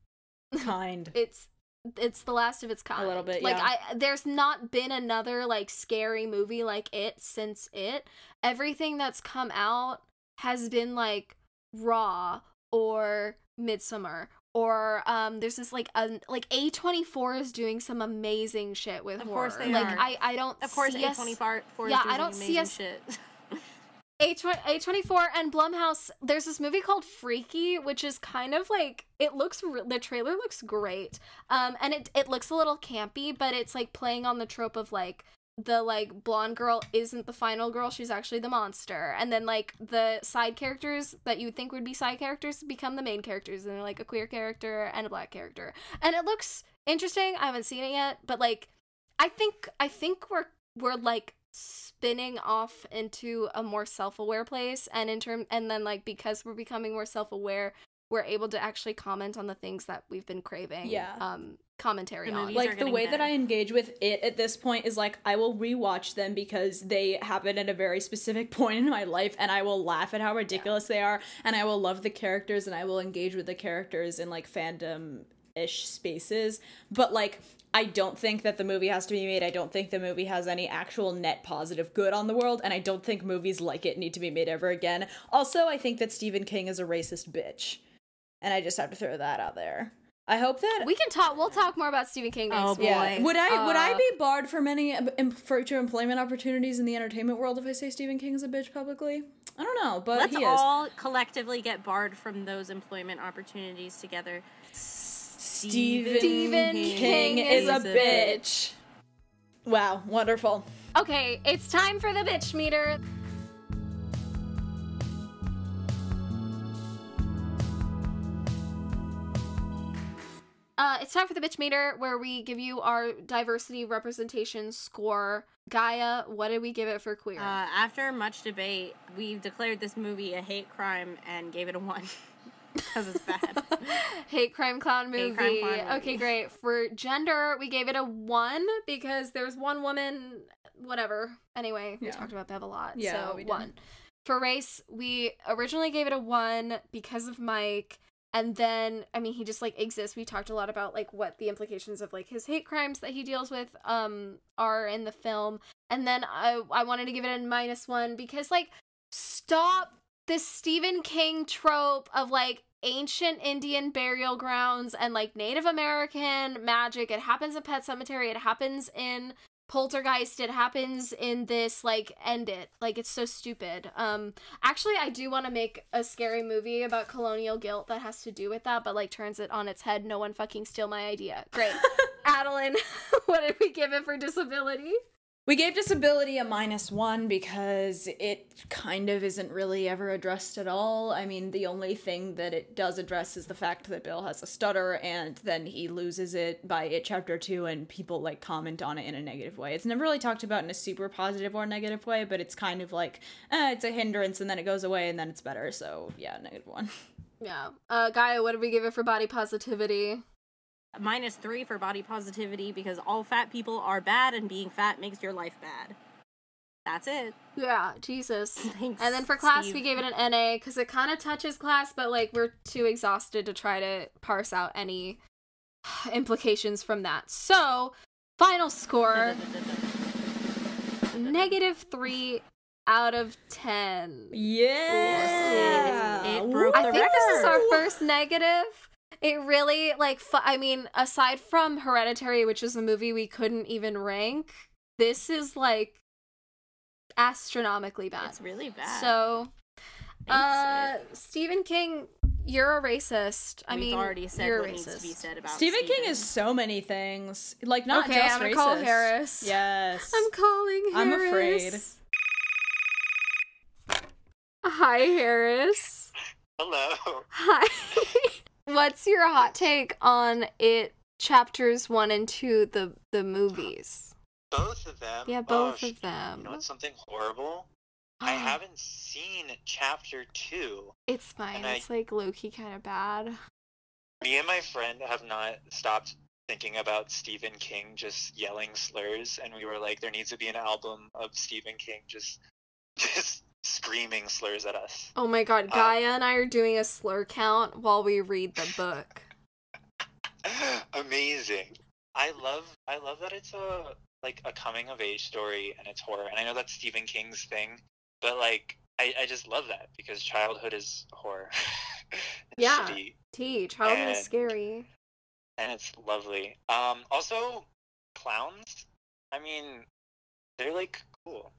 C: kind.
B: it's it's the last of its kind.
C: A little bit,
B: Like
C: yeah.
B: I there's not been another like scary movie like it since it. Everything that's come out has been like Raw or Midsommar or um there's this like um like A24 is doing some amazing shit with
A: Of
B: horror.
A: course they
B: like
A: are.
B: I I don't
A: of course,
B: see
A: A24 is
B: Yeah,
A: doing
B: I don't see us-
A: shit.
B: A20, A24 and Blumhouse, there's this movie called Freaky, which is kind of like it looks re- the trailer looks great. Um and it it looks a little campy, but it's like playing on the trope of like the like blonde girl isn't the final girl she's actually the monster. And then like the side characters that you would think would be side characters become the main characters and they're like a queer character and a black character. And it looks interesting i haven't seen it yet but like i think i think we're we're like spinning off into a more self-aware place and in term and then like because we're becoming more self-aware we're able to actually comment on the things that we've been craving
C: Yeah.
B: um commentary
A: The
B: on
C: like the
A: getting
C: way that. I engage with it at this point is like I will rewatch them because they happen at a very specific point in my life and I will laugh at how ridiculous they are and I will love the characters and I will engage with the characters in like fandom ish spaces but like I don't think that the movie has to be made. I don't think the movie has any actual net positive good on the world and I don't think movies like it need to be made ever again. Also, I think that Stephen King is a racist bitch. And I just have to throw that out there. I hope that
B: we can talk we'll talk more about stephen king next
A: Oh, boy.
C: yeah. Would I would I
B: Uh,
C: be barred from any em- em- future employment opportunities in the entertainment world if I say Stephen King is a bitch publicly? I don't know, but
A: Let's
C: he is.
A: all collectively get barred from those employment opportunities together.
C: Stephen,
B: Stephen
C: King, is a bitch. Wow, wonderful.
B: Okay, it's time for the bitch meter. Uh, it's time for the bitch meter where we give you our diversity representation score. Gaia, what did we give it for queer?
A: Uh, after much debate, we've declared this movie a hate crime and gave it a one because it's bad.
B: Hate crime clown movie.
A: Crime clown movie.
B: Okay, great. For gender, we gave it a one because there's one woman. Whatever. Anyway, we
C: Yeah.
B: talked about Bev a lot.
C: Yeah,
B: so
C: we did.
B: one. For race, we originally gave it a one because of Mike. And then, I mean, he just like exists. We talked a lot about like what the implications of like his hate crimes that he deals with um are in the film. And then I I wanted to give it a minus one because like stop this Stephen King trope of like ancient Indian burial grounds and like Native American magic. It happens in Pet Sematary. It happens in Poltergeist. It happens in this like end it. Like it's so stupid. Um actually I do want to make a scary movie about colonial guilt that has to do with that, but like turns it on its head. No one fucking steal my idea. Great. Adeline, what did we give it for disability?
C: We gave disability a minus one because it kind of isn't really ever addressed at all. I mean, the only thing that it does address is the fact that Bill has a stutter and then he loses it by it chapter two and people like comment on it in a negative way. It's never really talked about in a super positive or negative way, but it's kind of like, eh, it's a hindrance and then it goes away and then it's better. So yeah, negative one.
B: Yeah. Uh Gaia, what did we give it for body positivity?
A: Minus three for body positivity because all fat people are bad and being fat makes your life bad. That's it.
B: Yeah, Jesus.
A: Thanks.
B: And then for class,
A: Steve.
B: we gave it an NA because it kind of touches class, but like we're too exhausted to try to parse out any implications from that. So, final score negative three out of ten.
C: Yeah.
A: It broke
B: I
A: the
B: think this is our first negative. It really like fu- I mean, aside from Hereditary, which is a movie we couldn't even rank, this is like astronomically bad.
A: It's really bad.
B: So,
A: Thanks,
B: uh,
A: Sid.
B: Stephen King, you're a racist. I
A: We've
B: mean,
A: already said
B: you're
A: what
B: a
A: needs to
B: racist.
A: be said about
C: Stephen King is so many things. Like not
B: Okay,
C: just
B: I'm gonna
C: racist.
B: call Harris.
C: Yes.
B: I'm calling Harris.
C: I'm afraid.
B: Hi, Harris.
D: Hello.
B: Hi. What's your hot take on it chapters 1 and 2 the the movies?
D: Both of them.
B: Yeah,
D: Oh,
B: both
D: sh-
B: of them.
D: You know what's something horrible? I haven't seen chapter two.
B: It's fine.
D: I-
B: It's like low-key kind of bad.
D: Me and my friend have not stopped thinking about Stephen King just yelling slurs, and we were like, there needs to be an album of Stephen King just just screaming slurs at us.
B: Oh my god,
D: Uh,
B: Gaia and I are doing a slur count while we read the book.
D: Amazing. I love I love that it's a like a coming of age story and it's horror. And I know that's Stephen King's thing, but like I, I just love that because childhood is horror.
B: Yeah.
D: shitty,
B: T, childhood is scary.
D: and it's lovely. Um also clowns, I mean, they're like cool.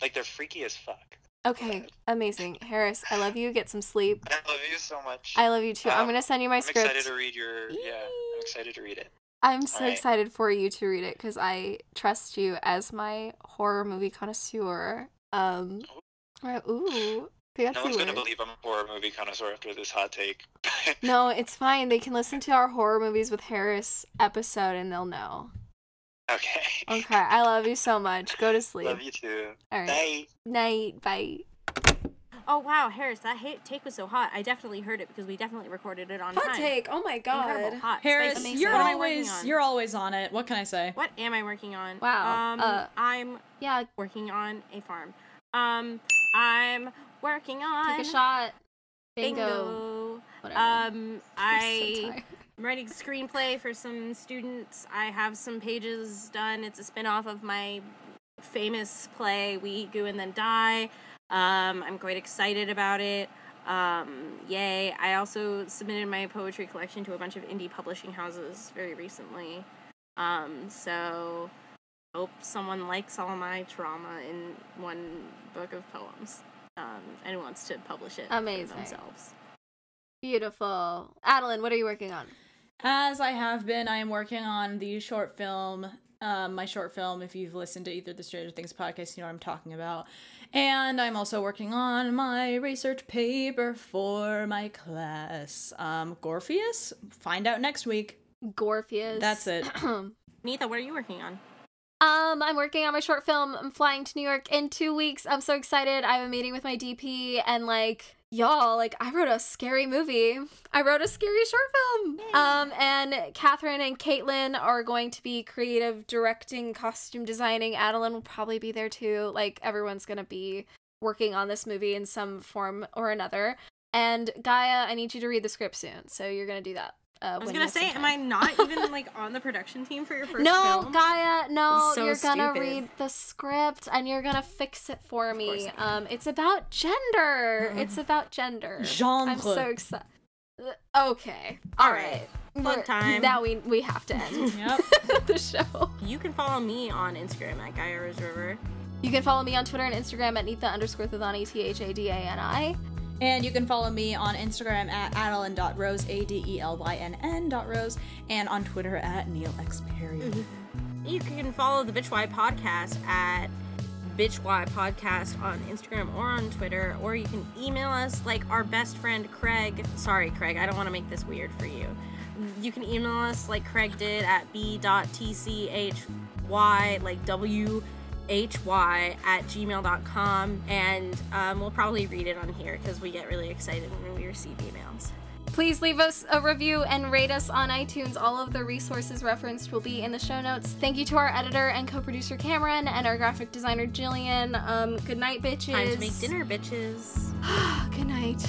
D: Like they're freaky as fuck.
B: Okay, amazing. Harris, I love you. Get some sleep.
D: I love you so much.
B: I love you too. I'm
D: Um,
B: gonna send you my script.
D: I'm
B: script.
D: excited to read your yeah, I'm excited to read it.
B: I'm so
D: Alright.
B: excited for you to read it because I trust you as my horror movie connoisseur. Um, uh, ooh,
D: No one's gonna believe I'm a horror movie connoisseur after this hot take.
B: No, it's fine. They can listen to our horror movies with Harris episode and they'll know.
D: Okay.
B: Okay, I love you so much. Go to sleep.
D: Love you too.
B: All right.
D: Bye.
B: Night. Bye.
A: Oh wow, Harris, that hate take was so hot. I definitely heard it because we definitely recorded it on time. Hot take.
B: Oh my god,
A: Incredible, hot,
C: Harris, you're
A: What am I
C: always
A: on?
C: you're always on it. What can I say?
A: What am I working on?
B: Wow,
A: Um,
B: uh,
A: I'm
B: Yeah,
A: working on a farm. Um, I'm working on
B: take a shot. Bingo.
A: Bingo.
B: Whatever.
A: Um,
B: I'm so
A: I
B: tired.
A: I'm writing a screenplay for some students. I have some pages done. It's a spin-off of my famous play We Eat Goo and Then Die. Um, I'm quite excited about it. Um, yay. I also submitted my poetry collection to a bunch of indie publishing houses very recently. Um, so hope someone likes all my trauma in one book of poems. Um, and wants to publish it for
B: Amazing.
A: themselves.
B: Beautiful. Adeline, what are you working on?
C: As I have been, I am working on the short film. Um, my short film. If you've listened to either the Stranger Things podcast, you know what I'm talking about. And I'm also working on my research paper for my class. Um, Gorpheus. Find out next week.
B: Gorpheus.
C: That's it.
A: Nita, what are you working on?
B: Um, I'm working on my short film. I'm flying to New York in two weeks. I'm so excited. I have a meeting with my DP and like y'all, like I wrote a scary movie. I wrote a scary short film. Um, and Catherine and Caitlin are going to be creative directing, costume designing. Adeline will probably be there too. Like everyone's gonna be working on this movie in some form or another. And Gaia, I need you to read the script soon. So you're gonna do that. Uh,
A: I was gonna
B: you have
A: say, am. I not even like on the production team for your first
B: no,
A: film?
B: Gaia, no,
A: So
B: you're gonna
A: stupid.
B: read the script and you're gonna fix it for me. Um, it's about gender. It's about gender.
C: Genre.
B: I'm so excited. Okay, all
A: All
B: right.
A: right. Plug time.
B: Now we we have to end
C: Yep.
B: the show.
A: You can follow me on Instagram at Gaia Rose River.
B: You can follow me on Twitter and Instagram at Nita underscore Thadani T H A D A N I.
C: And you can follow me on Instagram at adelynn.rose, A D E L Y N N dot rose, and on Twitter at Neil X Perry. Mm-hmm.
A: You can follow the Bitch Why podcast at Bitchwhy Podcast on Instagram or on Twitter, or you can email us like our best friend Craig. Sorry, Craig, I don't want to make this weird for you. You can email us like Craig did at b.tchy, like W hy at gmail.com, and um, we'll probably read it on here because we get really excited when we receive emails.
B: Please leave us a review and rate us on iTunes. All of the resources referenced will be in the show notes. Thank you to our editor and co-producer Cameron and our graphic designer Jillian. Um, good night, bitches.
A: Time to make dinner, bitches.
B: good night.